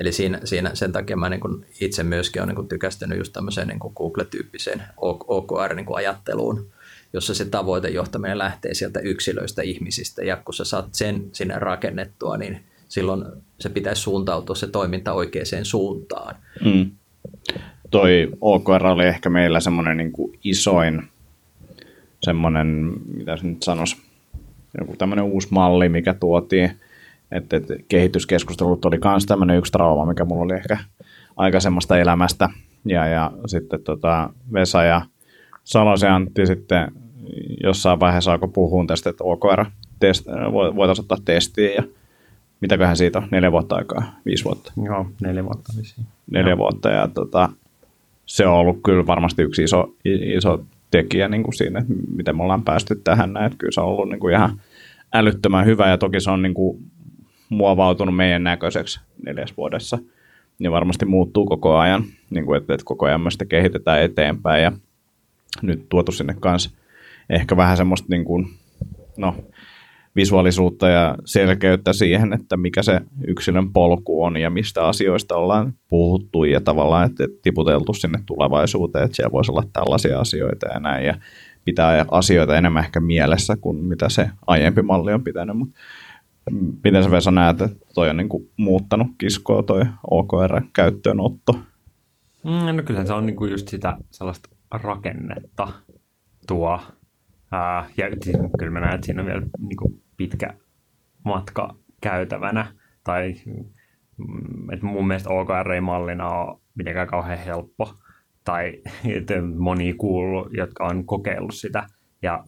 Eli siinä, siinä sen takia mä niin kuin itse myöskin olen niin tykästynyt just tämmöiseen niin Google-tyyppiseen OKR-ajatteluun, niin jossa se tavoitejohtaminen lähtee sieltä yksilöistä ihmisistä ja kun sä saat sen sinne rakennettua, niin silloin se pitäisi suuntautua se toiminta oikeaan suuntaan. Mm. Toi OKR oli ehkä meillä semmoinen niin isoin semmoinen, mitä se nyt sanoisi, joku tämmöinen uusi malli, mikä tuotiin. Että, että kehityskeskustelut oli myös tämmöinen yksi trauma, mikä mulla oli ehkä aikaisemmasta elämästä. Ja, ja sitten tota Vesa ja Salosen Antti sitten jossain vaiheessa alkoi puhua tästä, että OKR test, voitaisiin ottaa testiin ja mitäköhän siitä on, neljä vuotta aikaa, viisi vuotta? Joo, neljä vuotta vissiin. Neljä Joo. vuotta ja tota, se on ollut kyllä varmasti yksi iso, iso tekijä niin kuin siinä, että miten me ollaan päästy tähän näin. Että kyllä se on ollut niin kuin ihan älyttömän hyvä ja toki se on niin kuin muovautunut meidän näköiseksi neljäs vuodessa. Niin varmasti muuttuu koko ajan, niin kuin, että, että koko ajan me sitä kehitetään eteenpäin ja nyt tuotu sinne kanssa ehkä vähän semmoista niin kuin, no, visuaalisuutta ja selkeyttä siihen, että mikä se yksilön polku on ja mistä asioista ollaan puhuttu ja tavallaan että tiputeltu sinne tulevaisuuteen, että siellä voisi olla tällaisia asioita ja näin ja pitää asioita enemmän ehkä mielessä kuin mitä se aiempi malli on pitänyt, mutta miten sä Vesa näet, että toi on niin kuin muuttanut kiskoa toi OKR-käyttöönotto? Mm, no kyllähän se on niin kuin just sitä sellaista rakennetta tuo. Ää, ja kyllä mä näen, että siinä on vielä niin kuin pitkä matka käytävänä. Tai mm, että mun mielestä OKR ei mallina ole mitenkään kauhean helppo. Tai moni kuullut, jotka on kokeillut sitä. Ja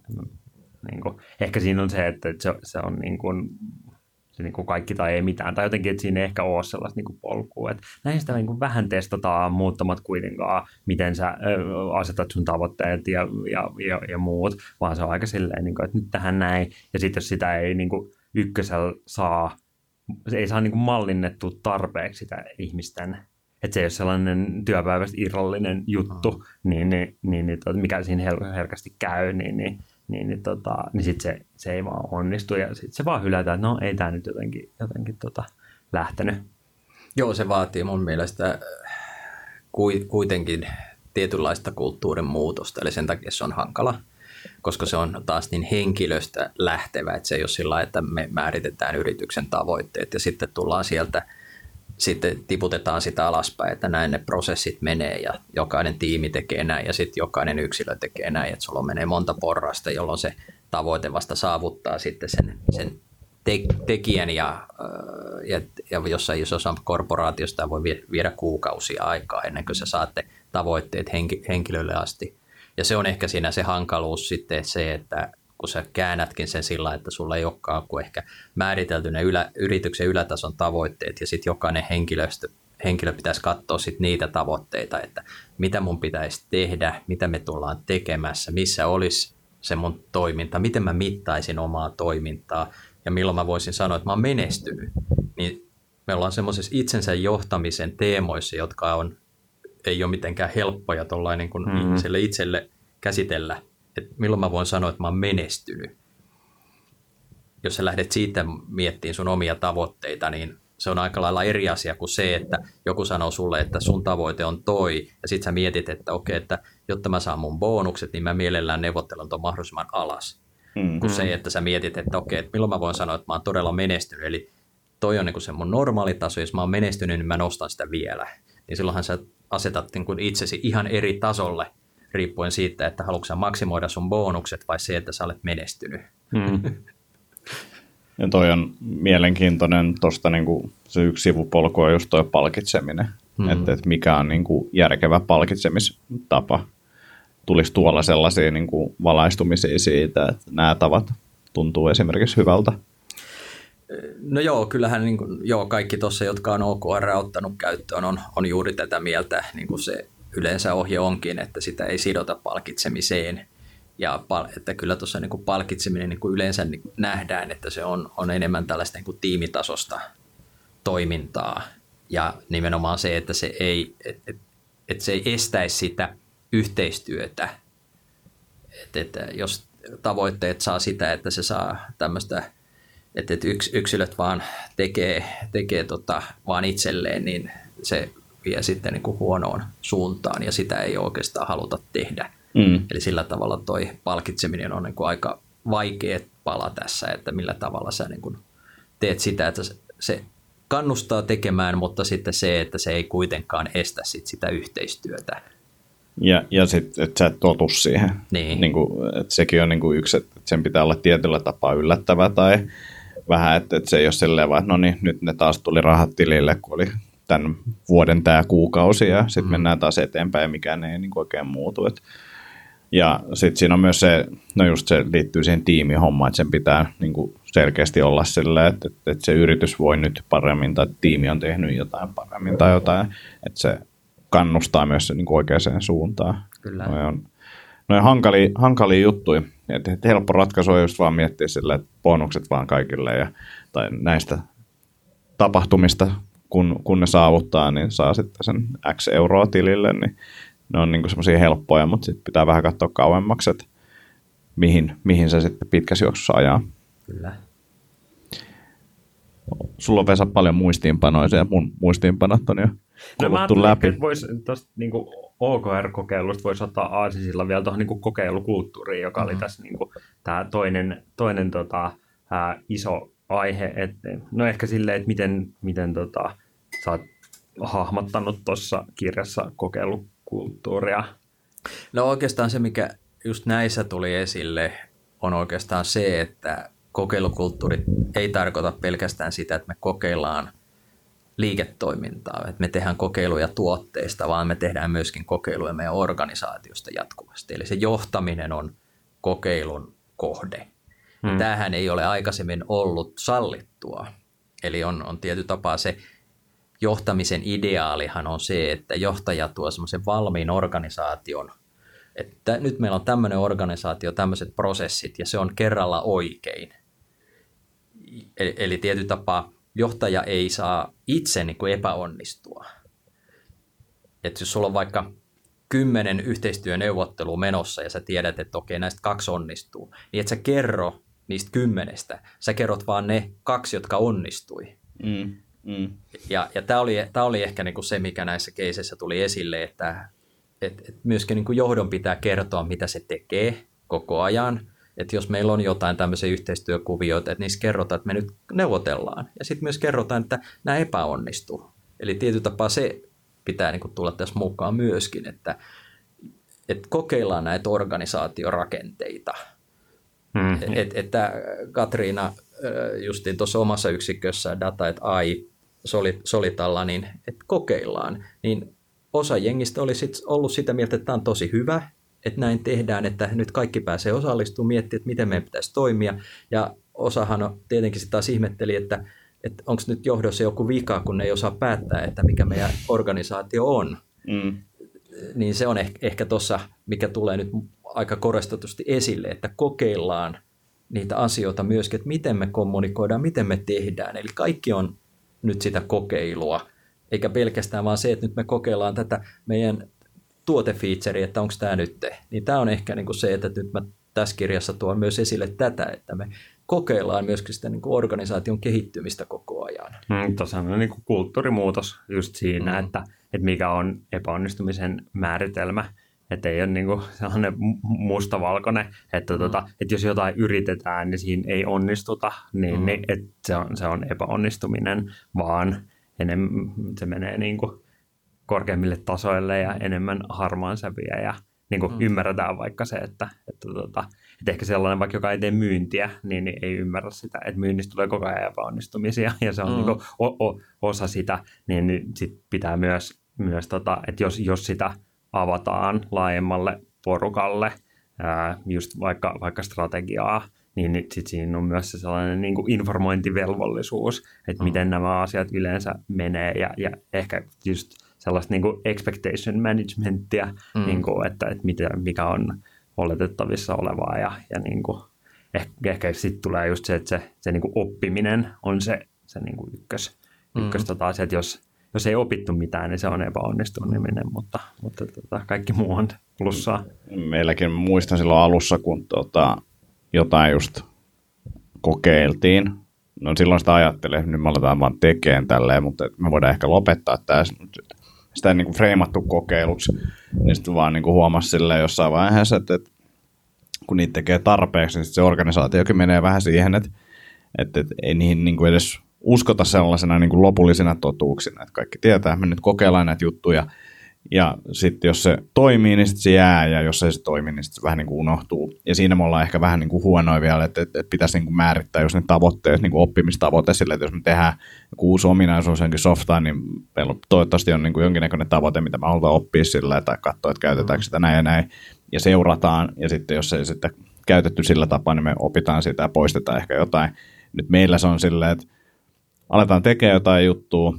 Niin kuin, ehkä siinä on se, että se, se on niin kuin, se niin kuin kaikki tai ei mitään, tai jotenkin, että siinä ei ehkä ole sellaista niin kuin polkua. Että näin sitä niin kuin vähän testataan, muuttamat kuitenkaan, miten sä asetat sun tavoitteet ja, ja, ja, ja muut, vaan se on aika silleen, niin kuin, että nyt tähän näin, ja sitten jos sitä ei niin kuin ykkösellä saa, se ei saa niin kuin mallinnettua tarpeeksi sitä ihmisten että se ei ole sellainen työpäivästä irrallinen juttu, mm. niin, niin, niin, niin tota, mikä siinä her- herkästi käy, niin, niin, niin, niin, tota, niin sit se, se ei vaan onnistu ja sitten se vaan hylätään, että no ei tämä nyt jotenkin, jotenkin tota, lähtenyt. Joo, se vaatii mun mielestä kuitenkin tietynlaista kulttuurin muutosta, eli sen takia se on hankala, koska se on taas niin henkilöstä lähtevä, että se ei ole sillä että me määritetään yrityksen tavoitteet ja sitten tullaan sieltä – sitten tiputetaan sitä alaspäin, että näin ne prosessit menee ja jokainen tiimi tekee näin ja sitten jokainen yksilö tekee näin, että sulla menee monta porrasta, jolloin se tavoite vasta saavuttaa sitten sen, sen te- tekijän ja, ja, ja jossain isossa korporaatiosta voi viedä kuukausia aikaa ennen kuin sä saatte tavoitteet henki, henkilölle asti. Ja se on ehkä siinä se hankaluus sitten se, että kun sä käännätkin sen sillä, että sulla ei olekaan kuin ehkä määritelty ne ylä, yrityksen ylätason tavoitteet ja sitten jokainen henkilöstö, henkilö pitäisi katsoa sit niitä tavoitteita, että mitä mun pitäisi tehdä, mitä me tullaan tekemässä, missä olisi se mun toiminta, miten mä mittaisin omaa toimintaa ja milloin mä voisin sanoa, että mä oon menestynyt. Niin me ollaan semmoisessa itsensä johtamisen teemoissa, jotka on, ei ole mitenkään helppoja niin kuin mm-hmm. ihmiselle itselle käsitellä että milloin mä voin sanoa, että mä oon menestynyt. Jos sä lähdet siitä miettimään sun omia tavoitteita, niin se on aika lailla eri asia kuin se, että joku sanoo sulle, että sun tavoite on toi, ja sit sä mietit, että okei, okay, että jotta mä saan mun bonukset, niin mä mielellään neuvottelen ton mahdollisimman alas. Mm-hmm. Kuin se, että sä mietit, että okei, okay, että milloin mä voin sanoa, että mä oon todella menestynyt, eli toi on niin se mun normaali taso, jos mä oon menestynyt, niin mä nostan sitä vielä. Niin silloinhan sä asetat niin kuin itsesi ihan eri tasolle riippuen siitä, että haluatko maksimoida sun bonukset vai se, että sä olet menestynyt. Hmm. Ja toi on mielenkiintoinen, tuosta niinku, se yksi sivupolku on just toi palkitseminen, hmm. että et mikä on niinku järkevä palkitsemistapa. Tulisi tuolla sellaisia niinku valaistumisia siitä, että nämä tavat tuntuu esimerkiksi hyvältä. No joo, kyllähän niin kuin, joo, kaikki tuossa, jotka on OKR ottanut käyttöön, on, on juuri tätä mieltä. Niin kuin se yleensä ohje onkin, että sitä ei sidota palkitsemiseen. Ja että kyllä tuossa niin kuin palkitseminen niin kuin yleensä nähdään, että se on, on enemmän tällaista niin kuin tiimitasosta toimintaa. Ja nimenomaan se, että se ei, et, et, et se ei estäisi sitä yhteistyötä. Että, että jos tavoitteet saa sitä, että se saa tämmöistä, että, että yks, yksilöt vaan tekee, tekee tota, vaan itselleen, niin se vie sitten niin kuin huonoon suuntaan ja sitä ei oikeastaan haluta tehdä. Mm. Eli sillä tavalla toi palkitseminen on niin kuin aika vaikea pala tässä, että millä tavalla sä niin kuin teet sitä, että se kannustaa tekemään, mutta sitten se, että se ei kuitenkaan estä sit sitä yhteistyötä. Ja, ja sitten, että sä et totu siihen. Niin. Niin kuin, että sekin on niin kuin yksi, että sen pitää olla tietyllä tapaa yllättävä tai vähän, että, että se ei ole silleen vaan, että no niin, nyt ne taas tuli rahat tilille, kun oli tämän vuoden tämä kuukausi ja sitten mm. mennään taas eteenpäin ja mikään ei niin oikein muutu. Et, ja sitten siinä on myös se, no just se liittyy siihen tiimihommaan, että sen pitää niin kuin selkeästi olla sillä, että, että, että se yritys voi nyt paremmin tai tiimi on tehnyt jotain paremmin tai jotain, että se kannustaa myös se niin kuin oikeaan suuntaan. Kyllä. Noi on, noin hankalia, hankalia juttuja. Että, että helppo ratkaisu on just vaan miettiä sillä, että bonukset vaan kaikille ja, tai näistä tapahtumista kun, kun ne saavuttaa, niin saa sitten sen X euroa tilille, niin ne on niin semmoisia helppoja, mutta sitten pitää vähän katsoa kauemmaksi, että mihin, mihin se sitten pitkässä juoksussa ajaa. Kyllä. Sulla on Vesa paljon muistiinpanoja ja mun muistiinpanot on jo no, mä läpi. että vois, tosta, niin OKR-kokeilusta voisi ottaa aasisilla vielä tuohon niin kokeilukulttuuriin, joka mm-hmm. oli tässä niin kuin, tämä toinen, toinen tota, ää, iso aihe. Et, no ehkä silleen, että miten, miten tota, sä oot hahmottanut tuossa kirjassa kokeilukulttuuria. No oikeastaan se, mikä just näissä tuli esille, on oikeastaan se, että kokeilukulttuuri ei tarkoita pelkästään sitä, että me kokeillaan liiketoimintaa, että me tehdään kokeiluja tuotteista, vaan me tehdään myöskin kokeiluja meidän organisaatiosta jatkuvasti. Eli se johtaminen on kokeilun kohde. Hmm. Tämähän ei ole aikaisemmin ollut sallittua. Eli on, on tietty tapaa se johtamisen ideaalihan on se, että johtaja tuo semmoisen valmiin organisaation, että nyt meillä on tämmöinen organisaatio, tämmöiset prosessit ja se on kerralla oikein. Eli, eli tietty tapaa johtaja ei saa itse niin kuin epäonnistua. Että jos sulla on vaikka kymmenen yhteistyöneuvottelua menossa ja sä tiedät, että okei, näistä kaksi onnistuu, niin et sä kerro niistä kymmenestä. Sä kerrot vaan ne kaksi, jotka onnistui. Mm, mm. Ja, ja tämä oli, tää oli ehkä niinku se, mikä näissä keiseissä tuli esille, että et, et myöskin niinku johdon pitää kertoa, mitä se tekee koko ajan. Että jos meillä on jotain tämmöisiä yhteistyökuvioita, että niissä kerrotaan, että me nyt neuvotellaan. Ja sitten myös kerrotaan, että nämä epäonnistuu. Eli tietyllä tapaa se pitää niinku tulla tässä mukaan myöskin, että, että kokeillaan näitä organisaatiorakenteita – Mm. Et, että Katriina justiin tuossa omassa yksikössä Data et AI Solitalla, niin että kokeillaan, niin osa jengistä oli sit ollut sitä mieltä, että tämä on tosi hyvä, että näin tehdään, että nyt kaikki pääsee osallistumaan, miettiä, että miten meidän pitäisi toimia. Ja osahan tietenkin sitä taas ihmetteli, että, että onko nyt johdossa joku vika, kun ne ei osaa päättää, että mikä meidän organisaatio on. Mm. Niin se on ehkä, ehkä tuossa, mikä tulee nyt aika korostetusti esille, että kokeillaan niitä asioita myöskin, että miten me kommunikoidaan, miten me tehdään. Eli kaikki on nyt sitä kokeilua, eikä pelkästään vaan se, että nyt me kokeillaan tätä meidän tuotefeaturea, että onko tämä nyt te. Niin tämä on ehkä niin kuin se, että nyt mä tässä kirjassa tuon myös esille tätä, että me kokeillaan myöskin sitä niin kuin organisaation kehittymistä koko ajan. Mm, Tuossa on niin kuin kulttuurimuutos just siinä, mm. että, että mikä on epäonnistumisen määritelmä – että ei ole niin kuin sellainen mustavalkoinen, että, mm. tota, että jos jotain yritetään, niin siinä ei onnistuta, niin, mm. niin että se, on, se on epäonnistuminen, vaan enemmän, se menee niin kuin korkeammille tasoille ja enemmän harmaan sävyjä ja niin kuin mm. ymmärretään vaikka se, että, että, tota, että ehkä sellainen vaikka, joka ei tee myyntiä, niin, niin ei ymmärrä sitä, että myynnistä tulee koko ajan epäonnistumisia ja se on mm. niin kuin o, o, osa sitä, niin, niin sit pitää myös, myös tota, että jos, jos sitä – avataan laajemmalle porukalle, ää, just vaikka, vaikka strategiaa, niin sit siinä on myös se sellainen niin kuin informointivelvollisuus, että mm. miten nämä asiat yleensä menee ja, ja ehkä just sellaista niin kuin expectation managementia, mm. niin kuin, että, että mitä, mikä on oletettavissa olevaa ja, ja niin kuin, ehkä, ehkä sitten tulee just se, että se, se niin kuin oppiminen on se, se niin kuin ykkös, mm. ykkös tota asia, että jos, jos ei opittu mitään, niin se on epäonnistuminen, mutta, mutta tota, kaikki muu on plussaa. Meilläkin muistan silloin alussa, kun tota, jotain just kokeiltiin. No silloin sitä ajattelin, että nyt me aletaan vaan tekemään tälleen, mutta me voidaan ehkä lopettaa tämä. Sitä ei niin kuin freimattu kokeiluksi, niin sitten vaan niin kuin huomasi silleen jossain vaiheessa, että, että kun niitä tekee tarpeeksi, niin se organisaatiokin menee vähän siihen, että, että, että ei niihin niin kuin edes uskota sellaisena niin kuin lopullisena totuuksina, että kaikki tietää, että me nyt kokeillaan näitä juttuja, ja sitten jos se toimii, niin sitten se jää, ja jos ei se toimi, niin sitten se vähän niin kuin unohtuu. Ja siinä me ollaan ehkä vähän niin kuin huonoja vielä, että, että, että pitäisi niin kuin määrittää jos ne tavoitteet, niin kuin oppimistavoite sille, että jos me tehdään joku uusi ominaisuus jonkin softaan, niin meillä toivottavasti on niin kuin jonkinnäköinen tavoite, mitä me halutaan oppia sillä, tai katsoa, että käytetäänkö sitä näin ja näin, ja seurataan, ja sitten jos ei sitten käytetty sillä tapaa, niin me opitaan sitä ja poistetaan ehkä jotain. Nyt meillä se on silleen, että aletaan tekemään jotain juttua,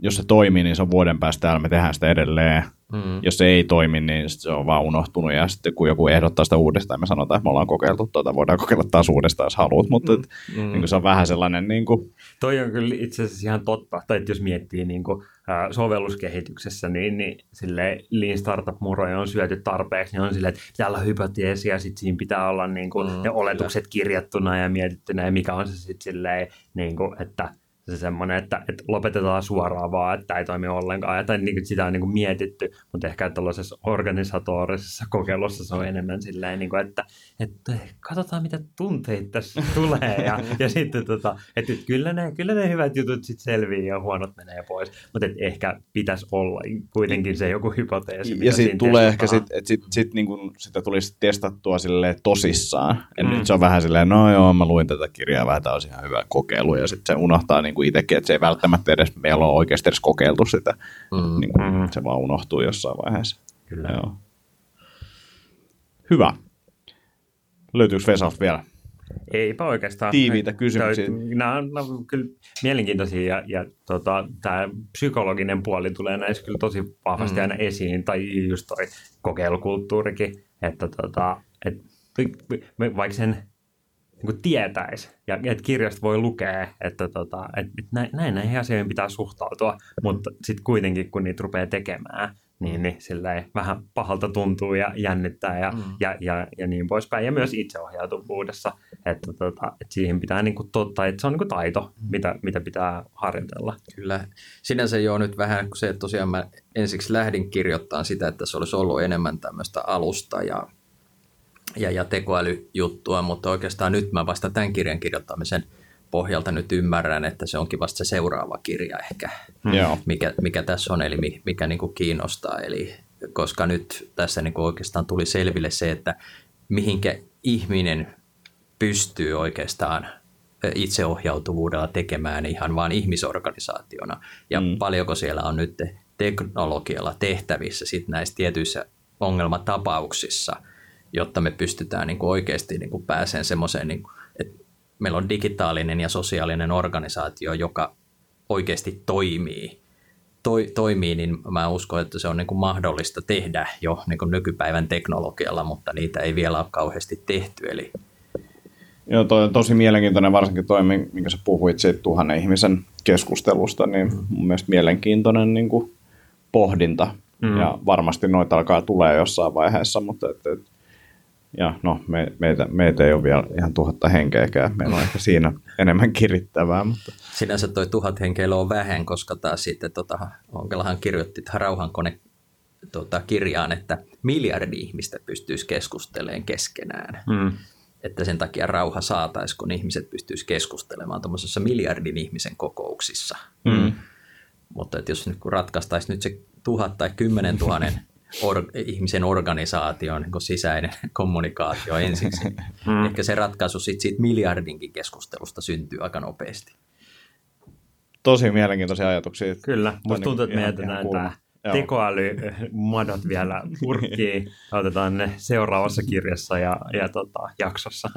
jos se toimii, niin se on vuoden päästä täällä, me tehdään sitä edelleen. Mm. Jos se ei toimi, niin se on vaan unohtunut ja sitten kun joku ehdottaa sitä uudestaan, me sanotaan, että me ollaan kokeiltu tuota, voidaan kokeilla taas uudestaan, jos haluat, mutta mm. mm. niin se on vähän sellainen... Niin kuin... Toi on kyllä itse asiassa ihan totta, tai jos miettii niin kuin, äh, sovelluskehityksessä, niin, niin sille Lean Startup-muroja on syöty tarpeeksi, niin on silleen, että pitää olla hypoteesi ja sitten siinä pitää olla niin kuin, mm, ne oletukset kyllä. kirjattuna ja mietittynä ja mikä on se sitten silleen, niin kuin, että se semmoinen, että, että lopetetaan suoraan vaan, että ei toimi ollenkaan. Ja niin sitä on niin kuin mietitty, mutta ehkä tällaisessa organisatorisessa kokeilussa se on enemmän silleen, niin kuin, että, että katsotaan mitä tunteita tässä tulee. Ja, ja sitten tota, että kyllä ne, kyllä ne hyvät jutut sitten selviää ja huonot menee pois. Mutta ehkä pitäisi olla kuitenkin se joku hypoteesi. Ja sitten tulee ehkä, sit, että sit, sit, niin kuin sitä tulisi testattua sille tosissaan. Mm. nyt se on vähän silleen, no joo, mä luin tätä kirjaa vähän, tämä olisi ihan hyvä kokeilu. Ja sitten se unohtaa niin kuin itsekin, että se ei välttämättä edes, meillä on oikeasti edes kokeiltu sitä. Mm. Niin kuin, mm. Se vaan unohtuu jossain vaiheessa. Kyllä. Joo. Hyvä. Löytyykö Vesalta vielä? Eipä oikeastaan. Tiiviitä kysymyksiä. Nämä on, nämä on kyllä mielenkiintoisia ja, ja tota, tämä psykologinen puoli tulee näissä kyllä tosi vahvasti mm. aina esiin, tai just toi kokeilukulttuurikin, että tota, et, vaikka sen niin tietäisi, ja että kirjasta voi lukea, että tota, et, et näin, näin näihin asioihin pitää suhtautua, mutta sitten kuitenkin kun niitä rupeaa tekemään, niin, niin sillä vähän pahalta tuntuu ja jännittää ja, mm. ja, ja, ja niin poispäin. Ja myös itseohjautuvuudessa, että, tota, että siihen pitää niin kuin totta, että se on niin kuin taito, mm. mitä, mitä pitää harjoitella. Kyllä. Sinänsä jo nyt vähän kuin se, että tosiaan mä ensiksi lähdin kirjoittamaan sitä, että se olisi ollut enemmän tämmöistä alusta ja, ja, ja tekoälyjuttua, mutta oikeastaan nyt mä vasta tämän kirjan kirjoittamisen pohjalta nyt ymmärrän, että se onkin vasta se seuraava kirja ehkä, mm. mikä, mikä tässä on, eli mikä niin kuin kiinnostaa. Eli koska nyt tässä niin kuin oikeastaan tuli selville se, että mihinkä ihminen pystyy oikeastaan itseohjautuvuudella tekemään ihan vain ihmisorganisaationa. Ja mm. paljonko siellä on nyt teknologialla tehtävissä sit näissä tietyissä ongelmatapauksissa, jotta me pystytään niin kuin oikeasti niin kuin pääseen semmoiseen, niin kuin, että meillä on digitaalinen ja sosiaalinen organisaatio, joka oikeasti toimii, toi, toimii, niin mä uskon, että se on niin kuin mahdollista tehdä jo niin kuin nykypäivän teknologialla, mutta niitä ei vielä ole kauheasti tehty. Eli... Joo, toi on tosi mielenkiintoinen, varsinkin toi, minkä sä puhuit siitä tuhannen ihmisen keskustelusta, niin mun mielestä mielenkiintoinen niin kuin pohdinta. Mm. Ja varmasti noita alkaa tulee jossain vaiheessa, mutta et, et, ja no, me, meitä, meitä ei ole vielä ihan tuhatta henkeäkään. Meillä on ehkä siinä enemmän kirittävää. Mutta... Sinänsä toi tuhat henkeä on vähän, koska taas sitten tota, Onkelahan kirjoitti tähän rauhankone tota, kirjaan, että miljardi ihmistä pystyisi keskustelemaan keskenään. Mm. Että sen takia rauha saataisiin, kun ihmiset pystyisi keskustelemaan tuommoisessa miljardin ihmisen kokouksissa. Mm. Mutta että jos nyt kun ratkaistaisiin nyt se tuhat tai kymmenen tuhannen or, ihmisen organisaation niin sisäinen kommunikaatio ensiksi. Mm. Ehkä se ratkaisu sit siitä miljardinkin keskustelusta syntyy aika nopeasti. Tosi mielenkiintoisia ajatuksia. Kyllä, musta tuntuu, että me jätetään tämä tekoälymadot vielä purkkiin. Otetaan ne seuraavassa kirjassa ja, ja tota, jaksossa.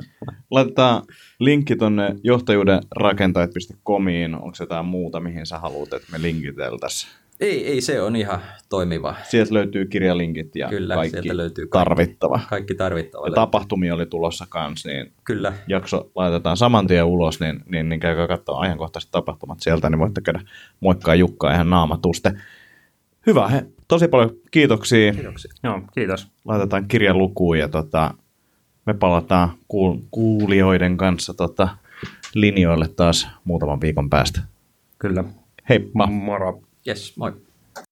Laitetaan linkki tuonne johtajuuden rakentajat.comiin. Onko se jotain muuta, mihin sä haluat, että me linkiteltäisiin? Ei, ei, se on ihan toimiva. Sieltä löytyy kirjalinkit ja Kyllä, kaikki sieltä löytyy kaikki, tarvittava. Kaikki tarvittava. Ja tapahtumia oli tulossa kanssa, niin Kyllä. jakso laitetaan saman tien ulos, niin, niin, niin käykää katsoa ajankohtaiset tapahtumat sieltä, niin voitte käydä moikkaa Jukkaa ihan naamatuste. Hyvä, he, tosi paljon kiitoksia. Kiitoksia. Joo, kiitos. Laitetaan kirjan lukuun ja tota, me palataan kuul- kuulijoiden kanssa tota, linjoille taas muutaman viikon päästä. Kyllä. Heippa. Moro. Yes, Mike.